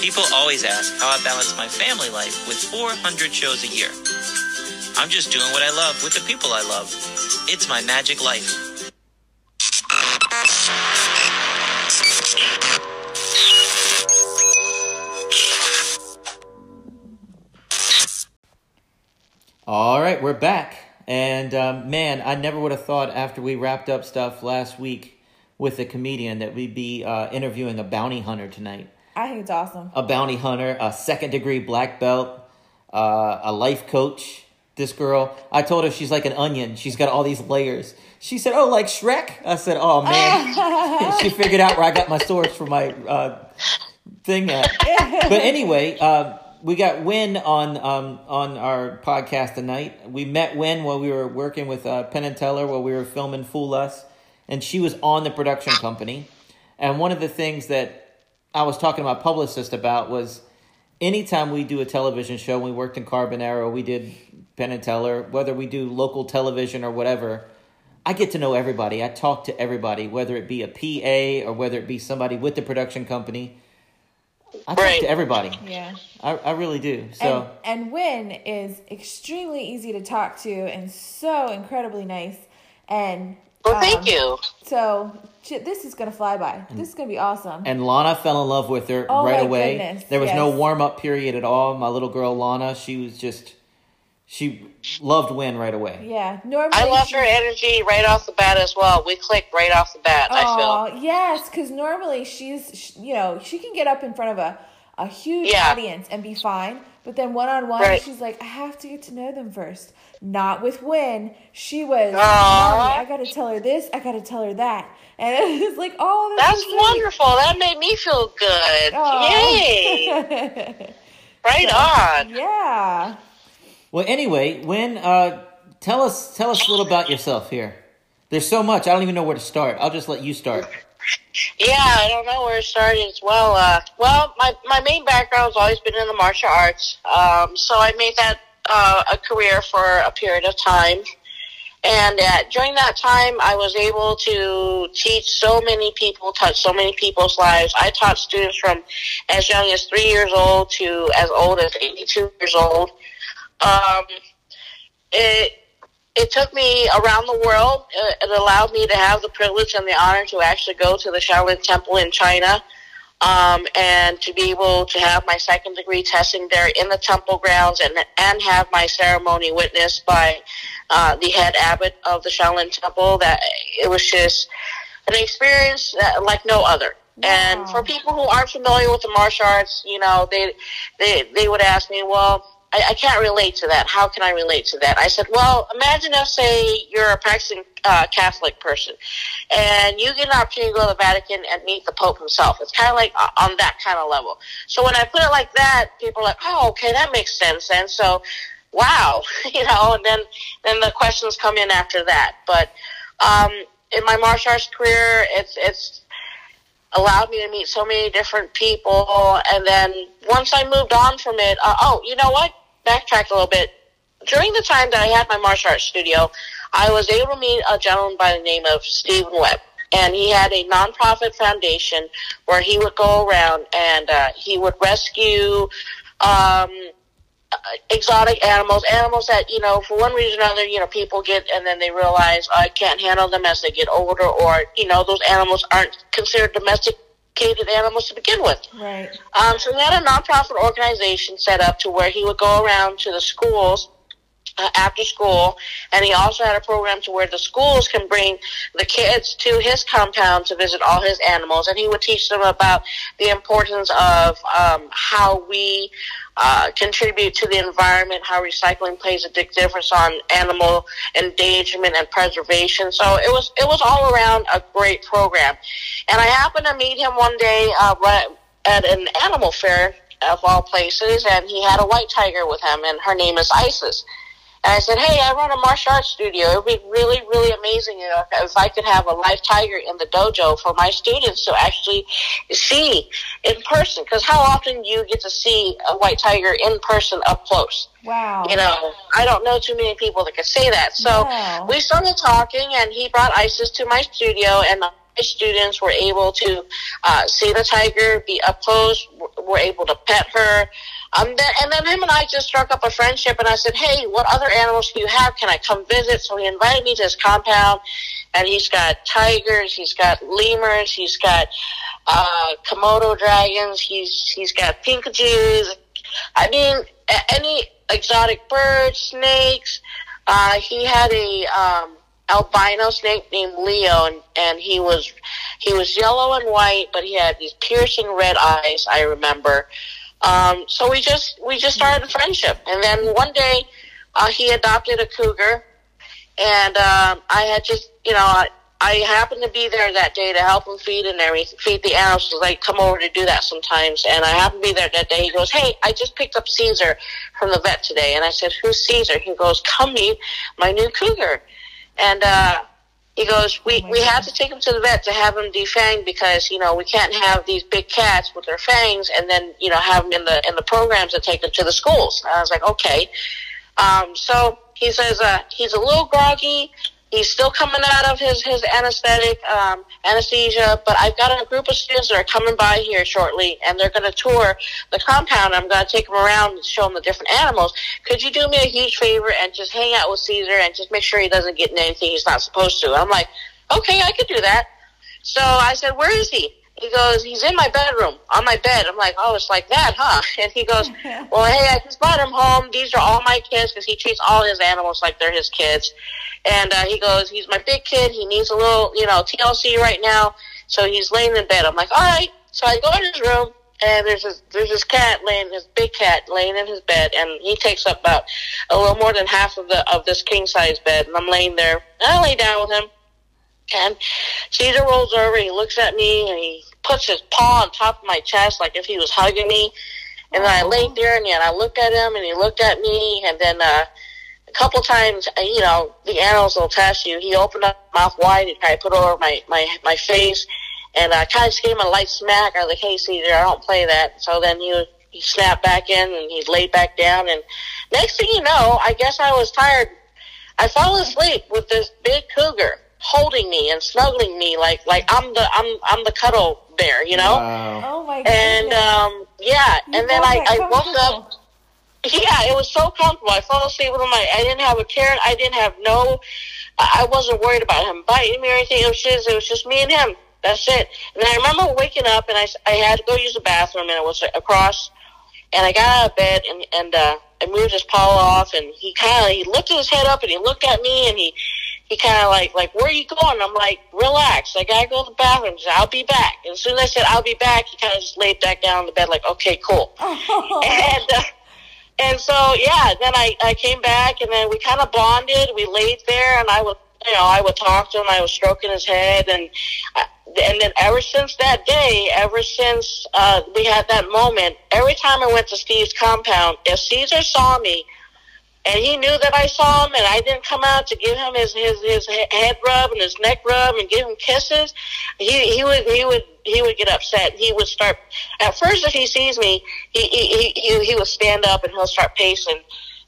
People always ask how I balance my family life with 400 shows a year. I'm just doing what I love with the people I love. It's my magic life. All right, we're back. And um, man, I never would have thought after we wrapped up stuff last week with a comedian that we'd be uh, interviewing a bounty hunter tonight. I think it's awesome. A bounty hunter, a second degree black belt, uh, a life coach. This girl, I told her she's like an onion. She's got all these layers. She said, "Oh, like Shrek." I said, "Oh man." she figured out where I got my source for my uh, thing at. But anyway, uh, we got Uyen on um, on our podcast tonight. We met Uyen while we were working with uh, Penn and Teller while we were filming Fool Us, and she was on the production company. And one of the things that I was talking to my publicist about was anytime we do a television show, we worked in Carbonaro, we did Penn and Teller, whether we do local television or whatever, I get to know everybody. I talk to everybody, whether it be a PA or whether it be somebody with the production company. I talk Right. to everybody. Yeah. I, I really do. So and, and Uyen is extremely easy to talk to and so incredibly nice. And Well, um, thank you. So sh- this is gonna fly by. This is gonna be awesome. and Lana fell in love with her Oh right my away. goodness, There was no warm up period at all. My little girl Lana, she was just she loved Uyen right away. yeah. Normally I love she- her energy right off the bat as well. We clicked right off the bat. I feel. Oh yes, because normally she's you know she can get up in front of a a huge Yeah. audience and be fine, but then one on one she's like I have to get to know them first. Not with Uyen. She was. Aw. I got to tell her this. I got to tell her that, and it was like oh that's, That's so sweet." wonderful. That made me feel good. Aw. Yay! Right on. yeah. Well, anyway, Uyen, uh, tell us tell us a little about yourself here. There's so much. I don't even know where to start. I'll just let you start. Yeah, I don't know where to start as well. Uh, well, my, my main background has always been in the martial arts. Um, so I made that uh, a career for a period of time. And uh, during that time, I was able to teach so many people, touch so many people's lives. I taught students from as young as three years old to as old as 82 years old. Um, it, it took me around the world. It allowed me to have the privilege and the honor to actually go to the Shaolin Temple in China. Um, and to be able to have my second degree testing there in the temple grounds and and have my ceremony witnessed by uh, the head abbot of the Shaolin Temple, that it was just an experience that, like no other. And Wow. for people who aren't familiar with the martial arts, you know, they they they would ask me, well, I, I can't relate to that. How can I relate to that? I said, well, imagine if, say, you're a practicing uh, Catholic person, and you get an opportunity to go to the Vatican and meet the Pope himself. It's kind of like uh, on that kind of level. So when I put it like that, people are like, oh, okay, that makes sense. And so, wow, you know, and then then the questions come in after that. But um, in my martial arts career, it's it's allowed me to meet so many different people. And then once I moved on from it, uh, oh, you know what? Backtrack a little bit. During the time that I had my martial arts studio, I was able to meet a gentleman by the name of Stephen Webb. And he had a nonprofit foundation where he would go around and uh, he would rescue um, uh, exotic animals, animals that, you know, for one reason or another, you know, people get and then they realize I can't handle them as they get older or, you know, those animals aren't considered domesticated animals to begin with. Right. Um, so he had a nonprofit organization set up to where he would go around to the schools uh, after school, and he also had a program to where the schools can bring the kids to his compound to visit all his animals, and he would teach them about the importance of um, how we uh, contribute to the environment, how recycling plays a big difference on animal endangerment and preservation. So it was it was all around a great program, and I happened to meet him one day uh, at an animal fair of all places, and he had a white tiger with him, and her name is Isis. And I said, hey, I run a martial arts studio. It would be really, really amazing you know, if I could have a live tiger in the dojo for my students to actually see in person. Because how often do you get to see a white tiger in person up close? Wow. You know, I don't know too many people that could say that. So we started talking, and he brought ISIS to my studio, and my students were able to uh, see the tiger, be up close were able to pet her. Um, then, and then him and I just struck up a friendship, and I said, "Hey, what other animals do you have? Can I come visit?" So he invited me to his compound, and he's got tigers, he's got lemurs, he's got uh, Komodo dragons, he's he's got kinkajous. I mean, any exotic birds, snakes. Uh, he had a um, albino snake named Leo, and, and he was he was yellow and white, but he had these piercing red eyes. I remember. Um, so we just we just started a friendship, and then one day uh, he adopted a cougar, and um, I had just you know I, I happened to be there that day to help him feed and everything, feed the animals. Cause I come over to do that sometimes, and I happened to be there that day. He goes, "Hey, I just picked up Caesar from the vet today," and I said, "Who's Caesar?" He goes, "Come meet my new cougar," and. uh he goes, we, we have to take him to the vet to have him defanged because, you know, we can't have these big cats with their fangs and then, you know, have them in the, in the programs that take them to the schools. And I was like, okay. Um, so he says, uh, he's a little groggy. He's still coming out of his, his anesthetic, um, anesthesia, but I've got a group of students that are coming by here shortly and they're going to tour the compound. I'm going to take them around and show them the different animals. Could you do me a huge favor and just hang out with Caesar and just make sure he doesn't get in anything he's not supposed to? I'm like, okay, I could do that. So I said, where is he? He goes, he's in my bedroom, on my bed. I'm like, oh, it's like that, huh? And he goes, well, hey, I just brought him home. These are all my kids because he treats all his animals like they're his kids. And uh, he goes, he's my big kid. He needs a little, you know, TLC right now. So he's laying in bed. I'm like, all right. So I go in his room, and there's this there's this cat laying, this big cat laying in his bed, and he takes up about a little more than half of the of this king size bed. And I'm laying there. And I lay down with him, and Caesar rolls over. He looks at me, and he puts his paw on top of my chest like if he was hugging me. And then I laid there, and then I looked at him, and he looked at me, and then. uh a couple times, uh, you know, the animals will test you. He opened up his mouth wide and tried to put it over my, my, my face. And I kind of just gave him a light smack. I was like, hey, Caesar, I don't play that. So then he, he snapped back in and he laid back down. And next thing you know, I guess I was tired. I fell asleep with this big cougar holding me and snuggling me like, like I'm the, I'm, I'm the cuddle bear, you know? Wow. Oh my goodness. And, um, yeah. You and then I, I woke up. Yeah, it was so comfortable. I fell asleep with him. I, I didn't have a care. I didn't have no. I I wasn't worried about him biting me or anything. It was just it was just me and him. That's it. And I remember waking up and I, I had to go use the bathroom and it was across. And I got out of bed and and uh, I moved his paw off and he kind of he lifted his head up and he looked at me and he he kind of like like where are you going? I'm like relax. I gotta go to the bathroom. Said, I'll be back. And as soon as I said I'll be back, he kind of just laid back down on the bed like okay cool. And uh, and so yeah, then I I came back and then we kind of bonded. We laid there and I would you know I would talk to him. I was stroking his head and uh, and then ever since that day, ever since uh, we had that moment, every time I went to Steve's compound, if Caesar saw me. And he knew that I saw him, and I didn't come out to give him his his his head rub and his neck rub and give him kisses. He he would he would he would get upset. He would start. At first, if he sees me, he he he, he, will stand up and he'll start pacing,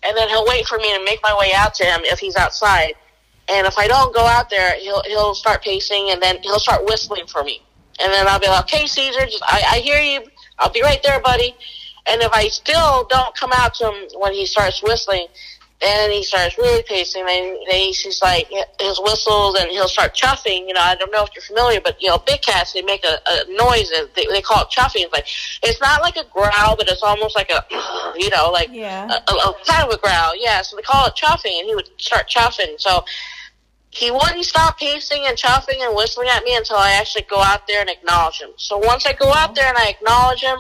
and then he'll wait for me to make my way out to him if he's outside. And if I don't go out there, he'll he'll start pacing, and then he'll start whistling for me. And then I'll be like, "Okay, Caesar, just I, I hear you. I'll be right there, buddy." And if I still don't come out to him when he starts whistling, then he starts really pacing. Then, then he's like his whistles, and he'll start chuffing. You know, I don't know if you're familiar, but you know, big cats they make a, a noise, and they, they call it chuffing. It's like it's not like a growl, but it's almost like a, you know, like Yeah. a, a, a kind of a growl. Yeah, so they call it chuffing, and he would start chuffing. So he wouldn't stop pacing and chuffing and whistling at me until I actually go out there and acknowledge him. So once I go out mm-hmm. there and I acknowledge him,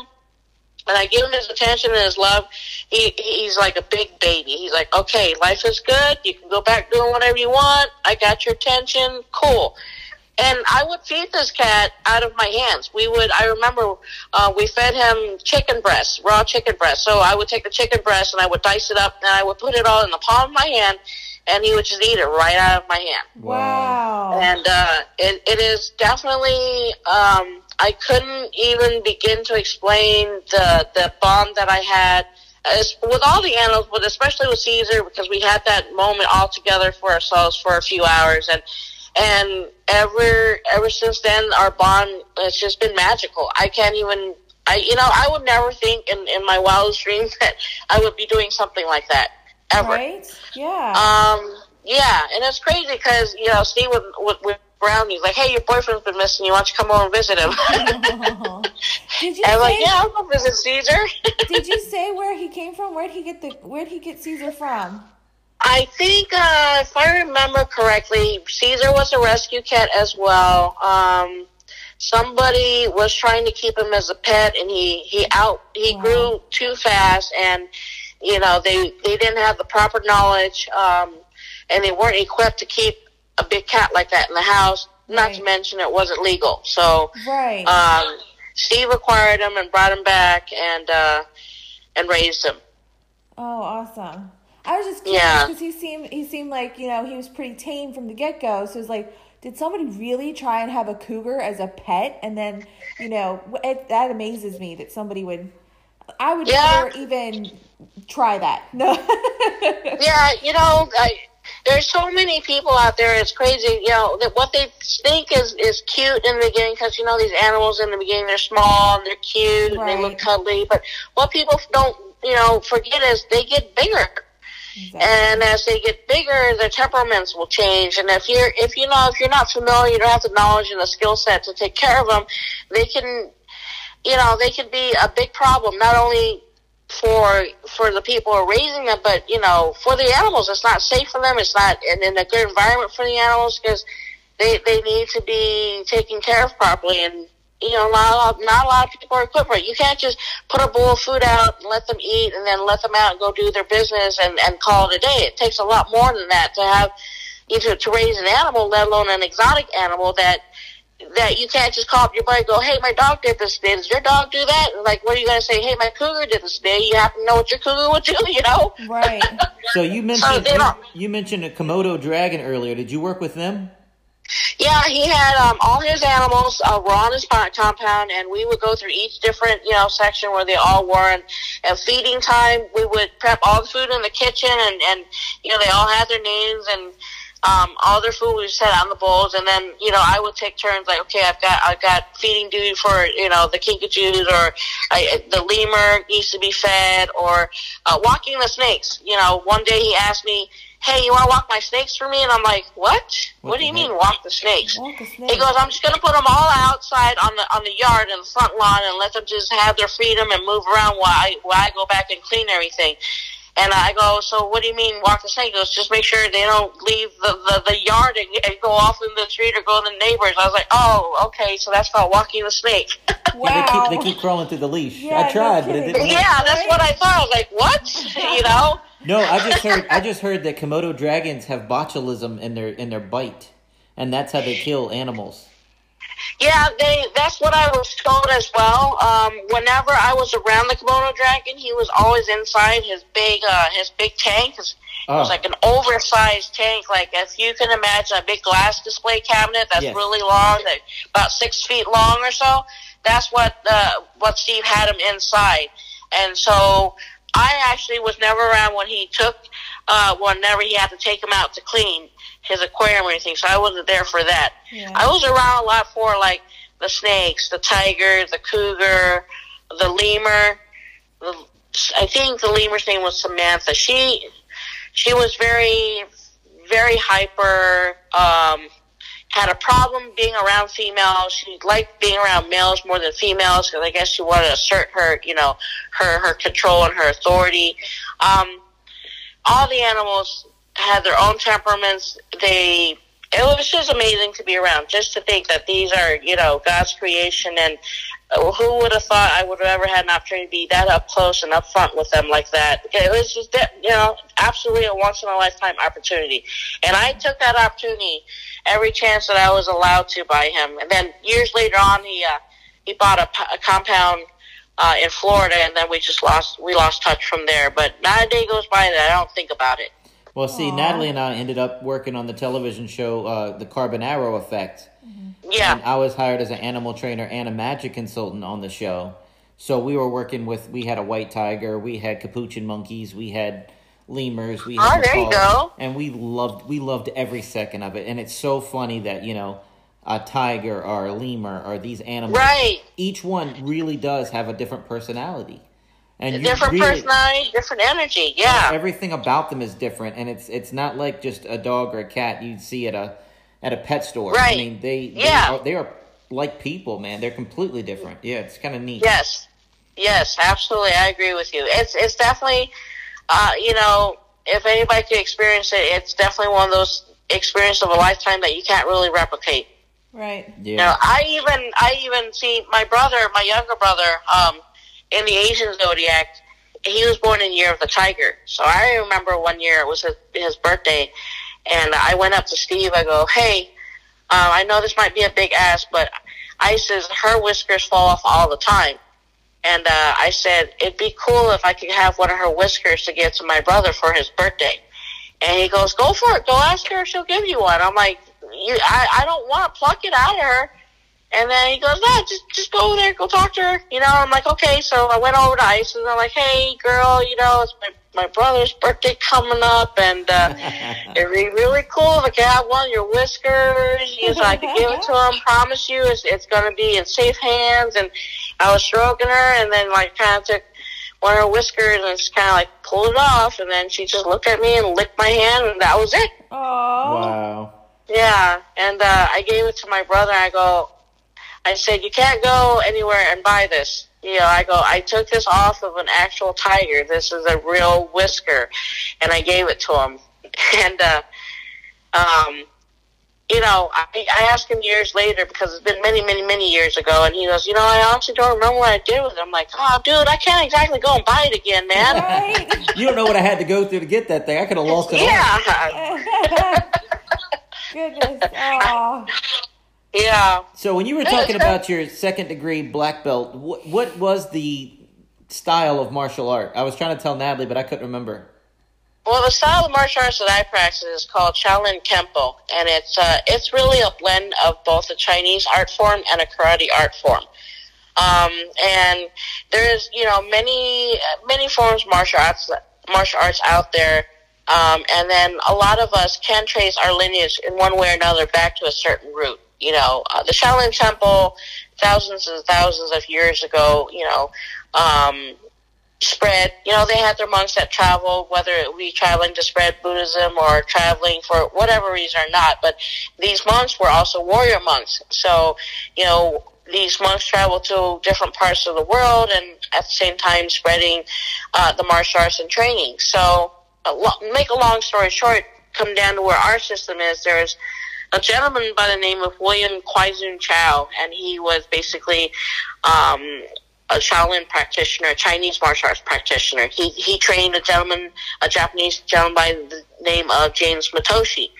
and I give him his attention and his love, he he's like a big baby. He's like, okay, life is good. You can go back doing whatever you want. I got your attention. Cool. And I would feed this cat out of my hands. We would. I remember uh, we fed him chicken breasts, raw chicken breasts. So I would take the chicken breast and I would dice it up and I would put it all in the palm of my hand, and he would just eat it right out of my hand Wow. and uh, it, it is definitely um, I couldn't even begin to explain the the bond that I had as, with all the animals, but especially with Caesar because we had that moment all together for ourselves for a few hours, and and ever ever since then our bond has just been magical. I can't even I, you know, I would never think in, in my wildest dreams that I would be doing something like that ever. Right? Yeah. Um, yeah, and it's crazy because you know Steve would, would, would Brown, he's like, "Hey, your boyfriend's been missing. You want to come over and visit him?" did you I'm say, like, "Yeah, I'll go visit Caesar." Did you say where he came from? Where'd he get the Where'd he get Caesar from? I think, uh, if I remember correctly, Caesar was a rescue cat as well. Um, somebody was trying to keep him as a pet, and he he out he Wow. grew too fast, and you know they they didn't have the proper knowledge, um, and they weren't equipped to keep a big cat like that in the house. Not to mention it wasn't legal. So Right. um, Steve acquired him and brought him back and uh, and raised him. oh, awesome. I was just curious Yeah. because he seemed he seemed like you know he was pretty tame from the get go. So it's like, did somebody really try and have a cougar as a pet? And then you know it, that amazes me that somebody would. I would Yeah. never even try that. No. Yeah, you know, I, there's so many people out there. It's crazy. You know that what they think is is cute in the beginning because you know these animals in the beginning they're small and they're cute and they look Right. cuddly. But what people don't you know forget is they get bigger. And as they get bigger, their temperaments will change. And if you're, if you know, if you're not familiar, you don't have the knowledge and the skill set to take care of them, they can, you know, they can be a big problem. Not only for for the people who are raising them, but you know, for the animals, it's not safe for them. It's not in, in a good environment for the animals because they they need to be taken care of properly. And you know, not a lot, not a lot of people are equipped for it. You can't just put a bowl of food out and let them eat, and then let them out and go do their business and and call it a day. It takes a lot more than that to have know, to raise an animal, let alone an exotic animal that that you can't just call up your buddy and go, hey, my dog did this today. Does your dog do that? And like, what are you going to say? Hey, my cougar did this today. You have to know what your cougar would do, you know? right. So you mentioned they you, you mentioned a Komodo dragon earlier. Did you work with them? Yeah, he had um, all his animals uh, were on his compound, and we would go through each different, you know, section where they all were. And at feeding time, we would prep all the food in the kitchen, and and you know, they all had their names and. Um, all their food was set on the bowls, and then you know I would take turns. Like, okay, I've got I've got feeding duty for you know the kinkajous, or I, the lemur needs to be fed, or uh, walking the snakes. You know, one day he asked me, "Hey, you want to walk my snakes for me?" And I'm like, "What? What, What do you heck? mean walk the snakes?" Walk a He goes, I'm just gonna put them all outside on the on the yard and the front lawn and let them just have their freedom and move around while I while I go back and clean everything. And I go, so what do you mean walk the snake? He goes, just make sure they don't leave the, the, the yard and, and go off in the street or go to the neighbors. I was like, oh, okay, so that's called walking the snake. Wow. Yeah, they keep they keep crawling through the leash. Yeah, I no tried, but it didn't. work. yeah, that's what I thought. I was like, what? you know? No, I just heard I just heard that Komodo dragons have botulism in their in their bite, and that's how they kill animals. Yeah, they. That's what I was told as well. Um, whenever I was around the Komodo dragon, he was always inside his big, uh, his big tank. It Oh. was like an oversized tank. Like if you can imagine a big glass display cabinet that's Yes. really long, that about six feet long or so. That's what uh, what Steve had him inside, and so I actually was never around when he took, uh, whenever he had to take him out to clean his aquarium or anything. So I wasn't there for that. Yeah. I was around a lot for like the snakes, the tiger, the cougar, the lemur. The, I think the lemur's name was Samantha. She she was very very hyper. Um, had a problem being around females. She liked being around males more than females because I guess she wanted to assert her, you know, her her control and her authority. Um, all the animals had their own temperaments. They it was just amazing to be around. Just to think that these are, you know, God's creation, and uh, who would have thought I would have ever had an opportunity to be that up close and up front with them like that? It was just, you know, absolutely a once in a lifetime opportunity, and I took that opportunity every chance that I was allowed to by him. And then years later on, he uh, he bought a, a compound. Uh, in Florida, and then we just lost we lost touch from there. But not a day goes by that I don't think about it. Well, see, Aw. Natalie and I ended up working on the television show, uh, The Carbonaro Effect. Yeah. And I was hired as an animal trainer and a magic consultant on the show. So we were working with, we had a white tiger, we had capuchin monkeys, we had lemurs, we had Oh, there you go. and we loved, we loved every second of it. And it's so funny that you know, a tiger or a lemur or these animals. Right. Each one really does have a different personality. And you Different really- personality, different energy. Yeah. everything about them is different and it's it's not like just a dog or a cat you'd see at a at a pet store. Right. I mean they they, Yeah. are, they are like people, man. They're completely different. Yeah, it's kind of neat. Yes, yes, absolutely. I agree with you. It's it's definitely, uh, you know, if anybody could experience it, it's definitely one of those experiences of a lifetime that you can't really replicate. Right. Yeah. You know, I even I even see my brother, my younger brother, um, in the Asian zodiac. He was born in year of the tiger. So I remember one year it was his, his birthday, and I went up to Steve. I go, "Hey, uh, I know this might be a big ass, but I says her whiskers fall off all the time." And uh, I said it'd be cool if I could have one of her whiskers to give to my brother for his birthday. And he goes, "Go for it. Go ask her. She'll give you one." I'm like, "You, I, I don't want to pluck it out of her." And then he goes, "No, just just go over there, go talk to her." You know, I'm like, "Okay." So I went over to Ice, and I'm like, "Hey, girl, you know, it's my my brother's birthday coming up, and uh, it'd be really cool if I could have one of your whiskers. He's like, I could give it to him. Promise you, it's it's gonna be in safe hands." And I was stroking her, and then like kind of took one of her whiskers and just kind of like pulled it off, and then she just looked at me and licked my hand, and that was it. Oh. Wow. Yeah, and uh, I gave it to my brother. I go, I said, you can't go anywhere and buy this. You know, I go, I took this off of an actual tiger. This is a real whisker, and I gave it to him. And uh, um, you know, I, I asked him years later because it's been many, many, many years ago, and he goes, you know, I honestly don't remember what I did with it. I'm like, oh, dude, I can't exactly go and buy it again, man. Right. You don't know what I had to go through to get that thing. I could have lost it all. yeah, Goodness. Oh. Yeah. So when you were talking about your second degree black belt, what what was the style of martial art? I was trying to tell Natalie, but I couldn't remember. Well, the style of martial arts that I practice is called Shaolin Kempo, and it's uh, it's really a blend of both a Chinese art form and a karate art form. Um, and there's you know many many forms of martial arts martial arts out there, um, and then a lot of us can trace our lineage in one way or another back to a certain root. You know, uh, the Shaolin Temple, thousands and thousands of years ago, you know, um, spread. You know, they had their monks that traveled, whether it be traveling to spread Buddhism or traveling for whatever reason or not. But these monks were also warrior monks. So, you know, these monks traveled to different parts of the world and at the same time spreading uh, the martial arts and training. So, a lo- make a long story short, come down to where our system is. There's a gentleman by the name of William Kwai Sun Chow, and he was basically um, a Shaolin practitioner, a Chinese martial arts practitioner. He he trained a gentleman, a Japanese gentleman by the name of James Mitose,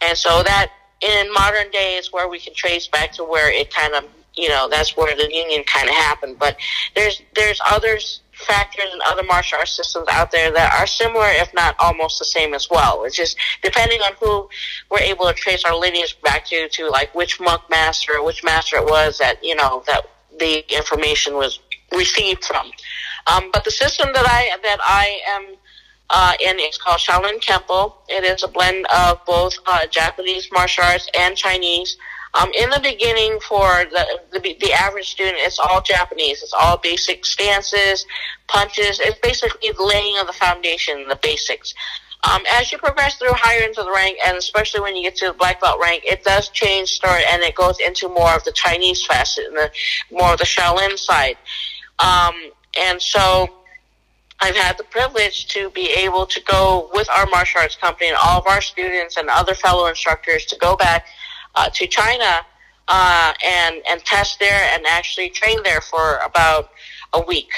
and so that in modern day is where we can trace back to where it kind of you know that's where the union kind of happened. But there's there's others factors and other martial arts systems out there that are similar, if not almost the same as well. It's just depending on who we're able to trace our lineage back to, to like which monk master which master it was that you know that the information was received from. Um, but the system that I that I am uh, in is called Shaolin Temple. It is a blend of both uh, Japanese martial arts and Chinese. Um, in the beginning, for the, the the average student, it's all Japanese. It's all basic stances, punches. It's basically the laying of the foundation, the basics. Um, as you progress through higher into the rank, and especially when you get to the black belt rank, it does change start, and it goes into more of the Chinese facet and the more of the Shaolin side. Um, and so, I've had the privilege to be able to go with our martial arts company and all of our students and other fellow instructors to go back uh, to China uh, and and test there and actually train there for about a week.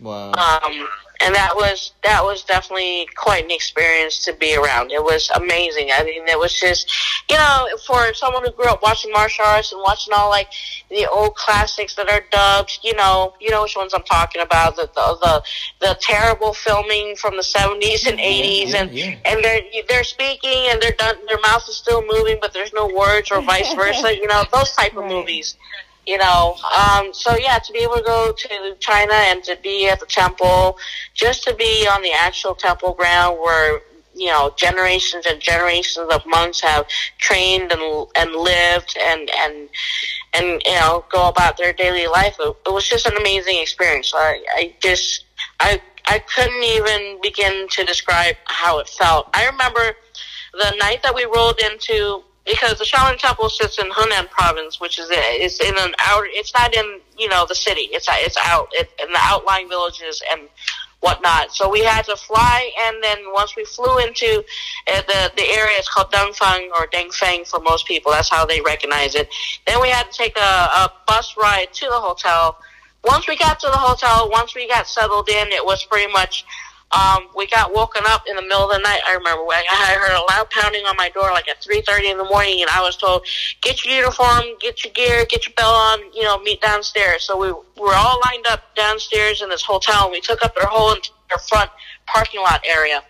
Wow. Um, and that was that was definitely quite an experience to be around. It was amazing. I mean, it was just you know for someone who grew up watching martial arts and watching all like the old classics that are dubbed. You know, you know which ones I'm talking about. The the the, the terrible filming from the 70s and 80s, yeah, and yeah. and they're they're speaking and they're done. Their mouth is still moving, but there's no words or vice versa. You know, those type of Right. movies you know um so yeah to be able to go to china and to be at the temple just to be on the actual temple ground where you know generations and generations of monks have trained and and lived and and and you know go about their daily life. It, it was just an amazing experience. I, I just I I couldn't even begin to describe how it felt. I remember the night that we rolled into because the Shaolin Temple sits in Henan Province, which is it's in an outer. It's not in you know the city. It's it's out in the outlying villages and whatnot. So we had to fly, and then once we flew into uh, the the area, it's called Dongfeng or Dengfeng for most people. That's how they recognize it. Then we had to take a, a bus ride to the hotel. Once we got to the hotel, once we got settled in, it was pretty much um, we got woken up in the middle of the night. I remember I heard a loud pounding on my door, like at three thirty in the morning, and I was told, "Get your uniform, get your gear, get your belt on, you know, meet downstairs." So we were all lined up downstairs in this hotel, and we took up their whole entire front parking lot area.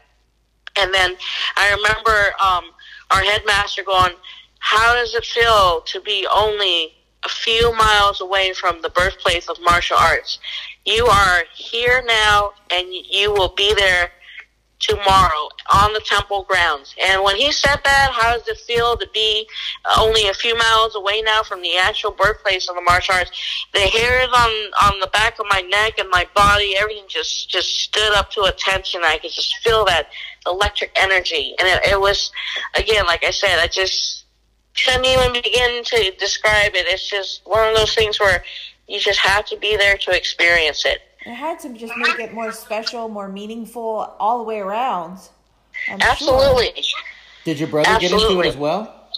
And then I remember um, our headmaster going, "How does it feel to be only a few miles away from the birthplace of martial arts?" You are here now, and you will be there tomorrow on the temple grounds. And when he said that, how does it feel to be uh, only a few miles away now from the actual birthplace of the martial arts? The hairs on on the back of my neck and my body, everything just just stood up to attention. I could just feel that electric energy, and it, it was again, like I said, I just couldn't even begin to describe it. It's just one of those things where you just have to be there to experience it. It had to just make it more special, more meaningful all the way around. I'm Absolutely. Sure. Did your brother Absolutely. get into it as well?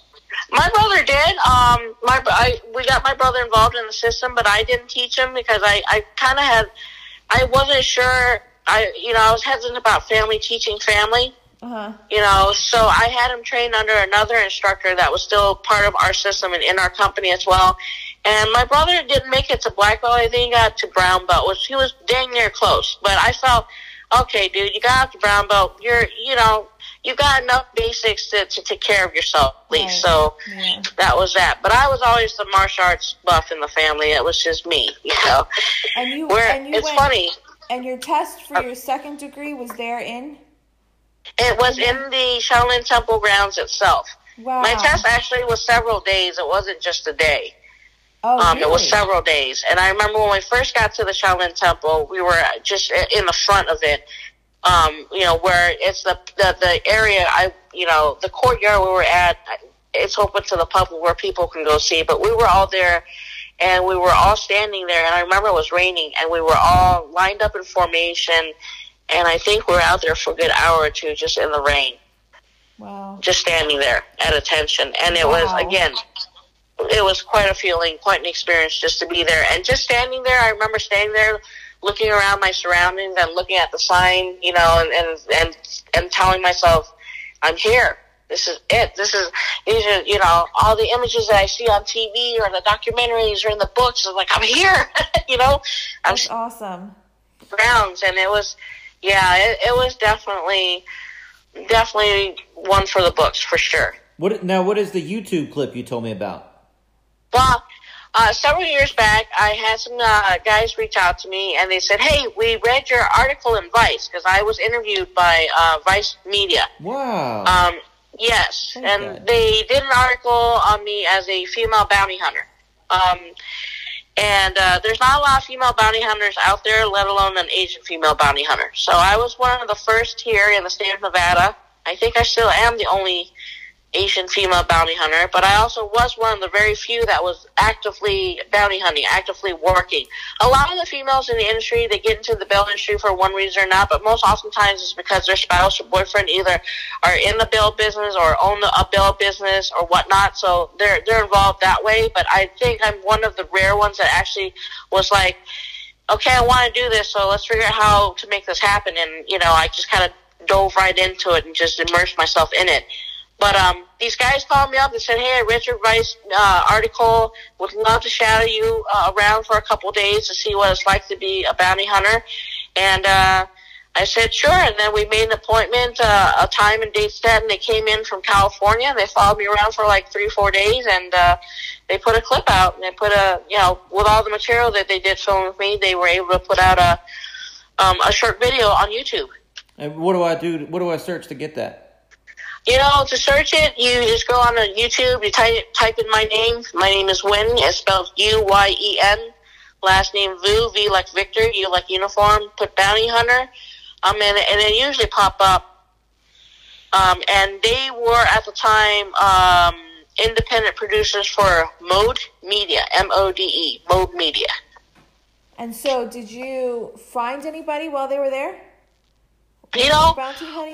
My brother did. Um, my I we got my brother involved in the system, but I didn't teach him because I I kind of had I wasn't sure. I you know I was hesitant about family teaching family. Uh-huh. You know, so I had him trained under another instructor that was still part of our system and in our company as well. And my brother didn't make it to black belt. I think he got to brown belt. Which he was dang near close. But I felt, okay, dude, you got to brown belt. You're, you know, you got enough basics to, to take care of yourself at least. Right. So yeah. that was that. But I was always the martial arts buff in the family. It was just me, you know. And you, Where, and you it's went, funny. And your test for uh, your second degree was there in? It was in the Shaolin Temple grounds itself. Wow. My test actually was several days. It wasn't just a day. Oh, um, really? It was several days. And I remember when we first got to the Shaolin Temple, we were just in the front of it. Um, you know, where it's the, the, the area, I, you know, the courtyard we were at, it's open to the public where people can go see, but we were all there and we were all standing there and I remember it was raining and we were all lined up in formation and I think we were out there for a good hour or two just in the rain. Wow. Just standing there at attention. And it wow. was, again, it was quite a feeling, quite an experience just to be there. And just standing there, I remember standing there looking around my surroundings and looking at the sign, you know, and, and, and, and telling myself, I'm here. This is it. This is, these are, you know, all the images that I see on TV or the documentaries or in the books. I'm like, I'm here, you know. I'm That's awesome. Grounds. And it was, yeah, it, it was definitely, definitely one for the books for sure. What now? What is the YouTube clip you told me about? Well, uh, several years back, I had some uh, guys reach out to me and they said, "Hey, we read your article in Vice because I was interviewed by uh, Vice Media." Wow. Um, yes, Thank and God. they did an article on me as a female bounty hunter. Um, and uh, there's not a lot of female bounty hunters out there, let alone an Asian female bounty hunter. So I was one of the first here in the state of Nevada. I think I still am the only Asian female bounty hunter, but I also was one of the very few that was actively bounty hunting, actively working. A lot of the females in the industry, they get into the bail industry for one reason or not, but most oftentimes it's because their spouse or boyfriend either are in the bail business or own a bail business or whatnot, so they're, they're involved that way, but I think I'm one of the rare ones that actually was like, okay, I want to do this, so let's figure out how to make this happen, and, you know, I just kind of dove right into it and just immersed myself in it. But um, these guys called me up and said, "Hey, Richard Vice uh, article. Would love to shadow you uh, around for a couple days to see what it's like to be a bounty hunter." And uh, I said, "Sure." And then we made an appointment, uh, a time and date set, and they came in from California. and They followed me around for like three, four days, and uh, they put a clip out. And they put a, you know, with all the material that they did film with me, they were able to put out a um, a short video on YouTube. And what do I do? What do I search to get that? You know, to search it, you just go on YouTube, you type, type in my name. My name is Uyen. It's spelled U-Y-E-N. Last name Vu, V like Victor, U like uniform. Put bounty hunter. Um, and, and it usually pop up. Um, and they were at the time, um, independent producers for Mode Media, M-O-D-E, Mode Media. And so, did you find anybody while they were there? You know,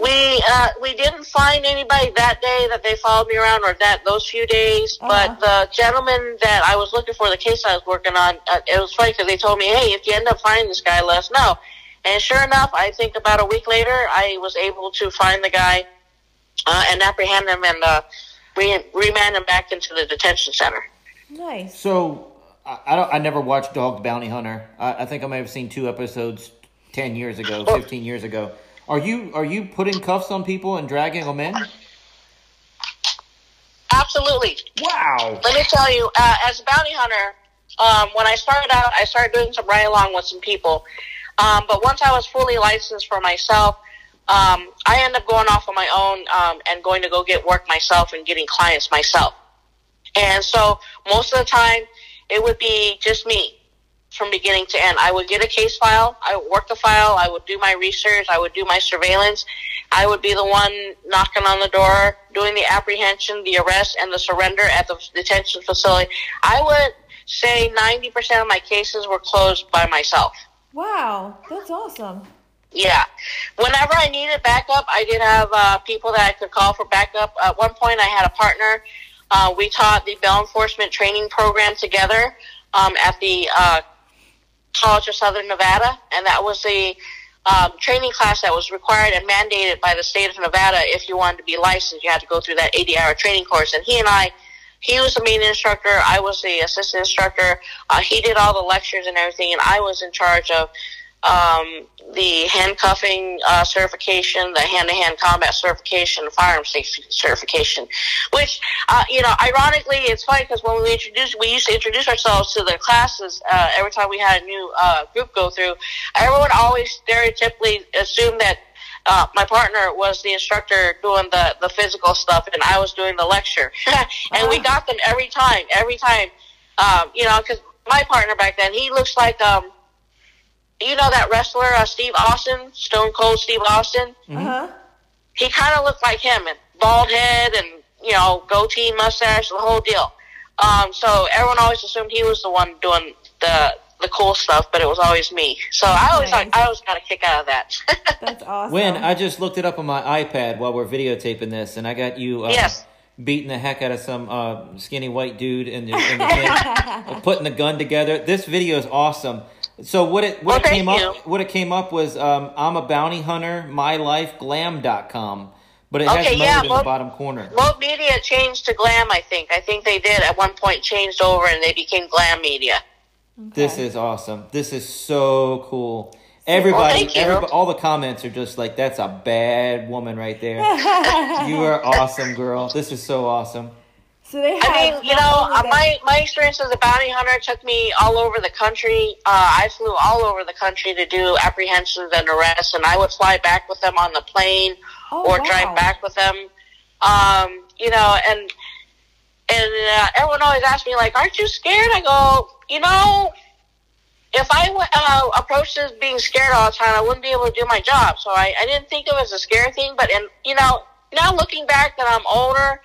we uh, we didn't find anybody that day that they followed me around, or that those few days. Uh-huh. But the gentleman that I was looking for, the case I was working on, uh, it was funny because they told me, "Hey, if you end up finding this guy, let us know." And sure enough, I think about a week later, I was able to find the guy uh, and apprehend him and uh, re- remand him back into the detention center. Nice. So I, I don't. I never watched Dog Bounty Hunter. I, I think I may have seen two episodes ten years ago, fifteen years ago. Are you are you putting cuffs on people and dragging them in? Absolutely. Wow. Let me tell you, uh, as a bounty hunter, um, when I started out, I started doing some ride along with some people. Um, but once I was fully licensed for myself, um, I ended up going off on my own um, and going to go get work myself and getting clients myself. And so most of the time, it would be just me from beginning to end. I would get a case file, I would work the file, I would do my research, I would do my surveillance. I would be the one knocking on the door, doing the apprehension, the arrest, and the surrender at the detention facility. I would say 90% of my cases were closed by myself. Wow, that's awesome. Yeah. Whenever I needed backup, I did have uh, people that I could call for backup. At one point, I had a partner. Uh, we taught the bail enforcement training program together um, at the uh, College of Southern Nevada, and that was the um, training class that was required and mandated by the state of Nevada. If you wanted to be licensed, you had to go through that 80-hour training course. And he and I, he was the main instructor, I was the assistant instructor. Uh, he did all the lectures and everything, and I was in charge of um, the handcuffing uh, certification, the hand-to-hand combat certification, firearm safety certification. Which, uh, you know, ironically, it's funny because when we introduced, we used to introduce ourselves to the classes uh, every time we had a new uh, group go through. Everyone always stereotypically assumed that. Uh, my partner was the instructor doing the, the physical stuff and I was doing the lecture. and we got them every time, every time. Um, you know, because my partner back then, he looks like, um, you know that wrestler uh, Steve Austin, Stone Cold Steve Austin. Uh huh. He kind of looked like him, and bald head, and you know goatee, mustache, the whole deal. Um, so everyone always assumed he was the one doing the the cool stuff, but it was always me. So I always Nice. like I always got a kick out of that. That's awesome. When I just looked it up on my iPad while we're videotaping this, and I got you uh, Yes. beating the heck out of some uh, skinny white dude in the, in the thing, uh, putting the gun together. This video is awesome. So what it what Well, it came thank up what it came up was um, I'm a bounty hunter, my life mylifeglam.com. But it has Okay, mode yeah, in well- the bottom corner. Mode Media changed to Glam, I think. I think they did at one point changed over and they became Glam Media. This is awesome. This is so cool. Everybody, thank you. everybody, all the comments are just like, "That's a bad woman right there." you are awesome, girl. This is so awesome. So they. I mean, you know, uh, my my experience as a bounty hunter took me all over the country. Uh, I flew all over the country to do apprehensions and arrests, and I would fly back with them on the plane Oh, or wow. drive back with them. Um, you know, and and uh, everyone always asks me like, "Aren't you scared?" I go, you know. If I uh, approached this being scared all the time, I wouldn't be able to do my job. So I, I didn't think of it as a scary thing. But and, you know, now looking back that I'm older,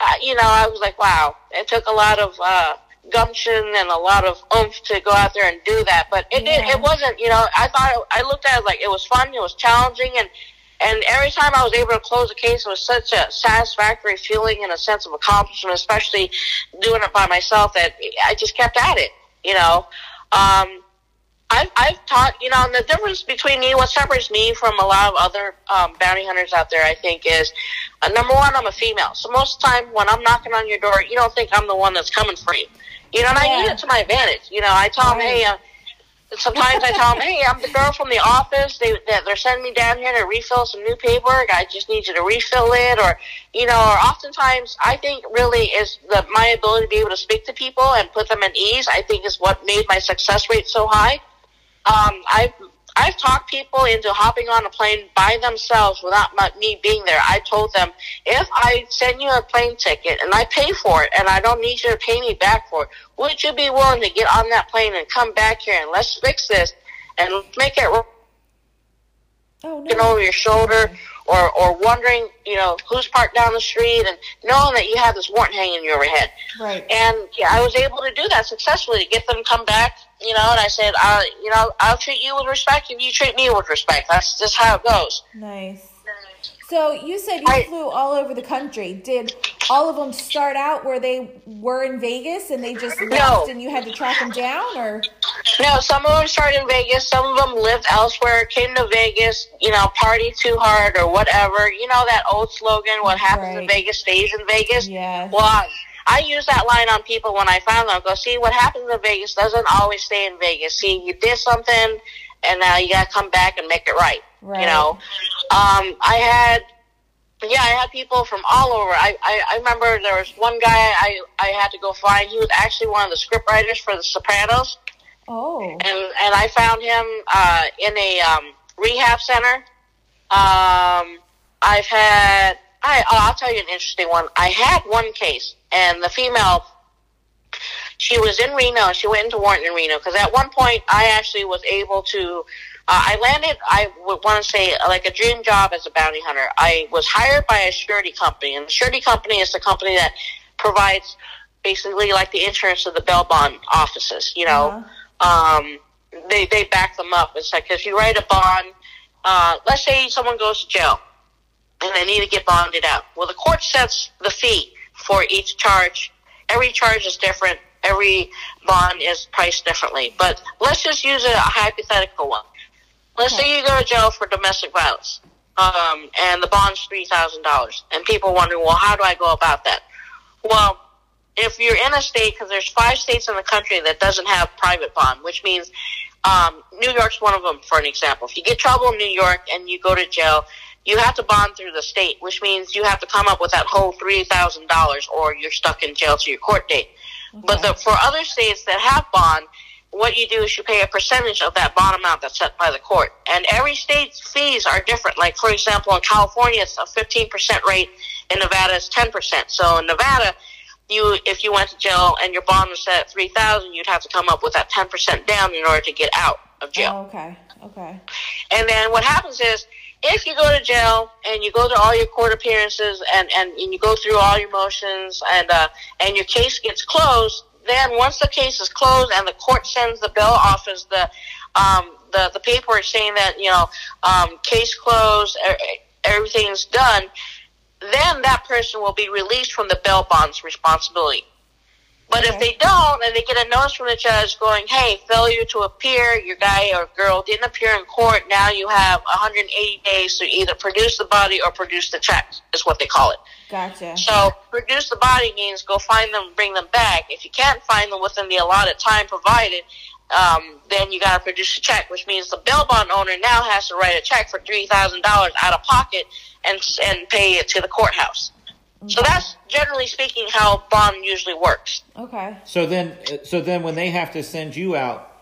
uh, you know, I was like, wow, it took a lot of uh, gumption and a lot of oomph to go out there and do that. But it did, it wasn't, you know, I thought I looked at it like it was fun, it was challenging, and and every time I was able to close a case, it was such a satisfactory feeling and a sense of accomplishment, especially doing it by myself. That I just kept at it, you know. Um, I've, I've taught, you know, and the difference between me, what separates me from a lot of other um, bounty hunters out there, I think, is uh, number one, I'm a female. So most of the time when I'm knocking on your door, you don't think I'm the one that's coming for you. You know, and I use it to my advantage. You know, I tell them, hey, uh, sometimes I tell them, hey, I'm the girl from the office. They, that they're sending me down here to refill some new paperwork. I just need you to refill it. Or, you know, or oftentimes I think really is the, my ability to be able to speak to people and put them at ease, I think is what made my success rate so high um, I've I've talked people into hopping on a plane by themselves without my, me being there. I told them, if I send you a plane ticket and I pay for it and I don't need you to pay me back for it, would you be willing to get on that plane and come back here and let's fix this and make it Oh no. over your shoulder or, or wondering, you know, who's parked down the street and knowing that you have this warrant hanging in your head. Right. And yeah, I was able to do that successfully to get them to come back, you know, and I said, uh, you know, I'll treat you with respect and you treat me with respect. That's just how it goes. Nice. So you said you I- flew all over the country. Did all of them start out where they were in Vegas and they just left and you had to track them down, or No, some of them started in Vegas. Some of them lived elsewhere, came to Vegas, you know, party too hard or whatever. You know that old slogan, what happens in Vegas stays in Vegas? Yeah. Well, I, I use that line on people when I found them. I go, see, what happens in Vegas doesn't always stay in Vegas. See, you did something, and now you got to come back and make it right. Right. You know, um, I had, yeah, I had people from all over. I, I, I remember there was one guy I, I had to go find. He was actually one of the script writers for The Sopranos oh, and and I found him uh, in a um, rehab center. Um, I've had I oh, I'll tell you an interesting one. I had one case, and the female. She was in Reno. She went into warrant in Reno because at one point I actually was able to. Uh, I landed. I would want to say like a dream job as a bounty hunter. I was hired by a surety company, and the surety company is the company that provides basically like the insurance of the bail bond offices. You know, um, they they back them up. It's like if you write a bond, uh, let's say someone goes to jail and they need to get bonded out. Well, the court sets the fee for each charge. Every charge is different. Every bond is priced differently. But let's just use a hypothetical one. Let's say you go to jail for domestic violence, um, and the bond's three thousand dollars, and people wondering, well, how do I go about that? Well, if you're in a state, because there's five states in the country that doesn't have private bond, which means um, New York's one of them, for an example. If you get trouble in New York and you go to jail, you have to bond through the state, which means you have to come up with that whole three thousand dollars, or you're stuck in jail to your court date. But the, for other states that have bond, what you do is you pay a percentage of that bond amount that's set by the court. And every state's fees are different. Like, for example, in California, it's a 15% rate. In Nevada, it's 10%. So in Nevada, you, if you went to jail and your bond was set at 3000 you'd have to come up with that 10% down in order to get out of jail. oh, okay, okay, And then what happens is, if you go to jail and you go to all your court appearances and, and, and you go through all your motions and uh, and your case gets closed, then once the case is closed and the court sends the bail office the um, the the paperwork saying that you know um, case closed, everything's done, then that person will be released from the bail bond's responsibility. But if they don't, and they get a notice from the judge going, "Hey, failure to appear, your guy or girl didn't appear in court. Now you have 180 days to either produce the body or produce the check," is what they call it. gotcha. So produce the body means go find them, bring them back. If you can't find them within the allotted time provided, um, then you got to produce a check, which means the bail bond owner now has to write a check for three thousand dollars out of pocket and and pay it to the courthouse. So that's generally speaking how bond usually works. Okay, So then, uh, so then when they have to send you out,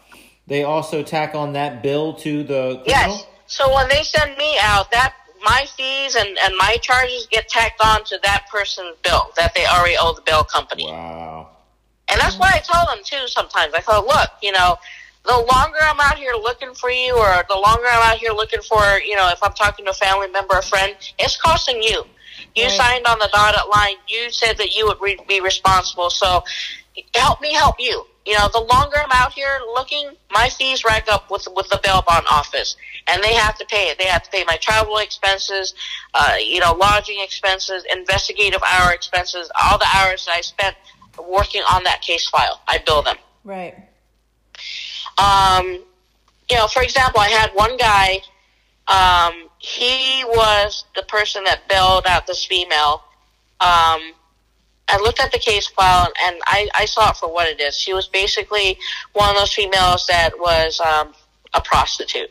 they also tack on that bill to the criminal? Yes. So when they send me out, that my fees and, and my charges get tacked on to that person's bill that they already owe the bill company. Wow. And that's why I tell them too sometimes. I go, look, you know, the longer I'm out here looking for you or the longer I'm out here looking for, you know, if I'm talking to a family member or friend, it's costing you. You Right. signed on the dotted line. You said that you would re- be responsible. So help me help you. You know, the longer I'm out here looking, my fees rack up with with the bail bond office, and they have to pay it. They have to pay my travel expenses, uh, you know, lodging expenses, investigative hour expenses, all the hours that I spent working on that case file. I bill them. right. Um, you know, for example, I had one guy. Um, he was the person that bailed out this female. Um, I looked at the case file and, I, I saw it for what it is. She was basically one of those females that was um, a prostitute.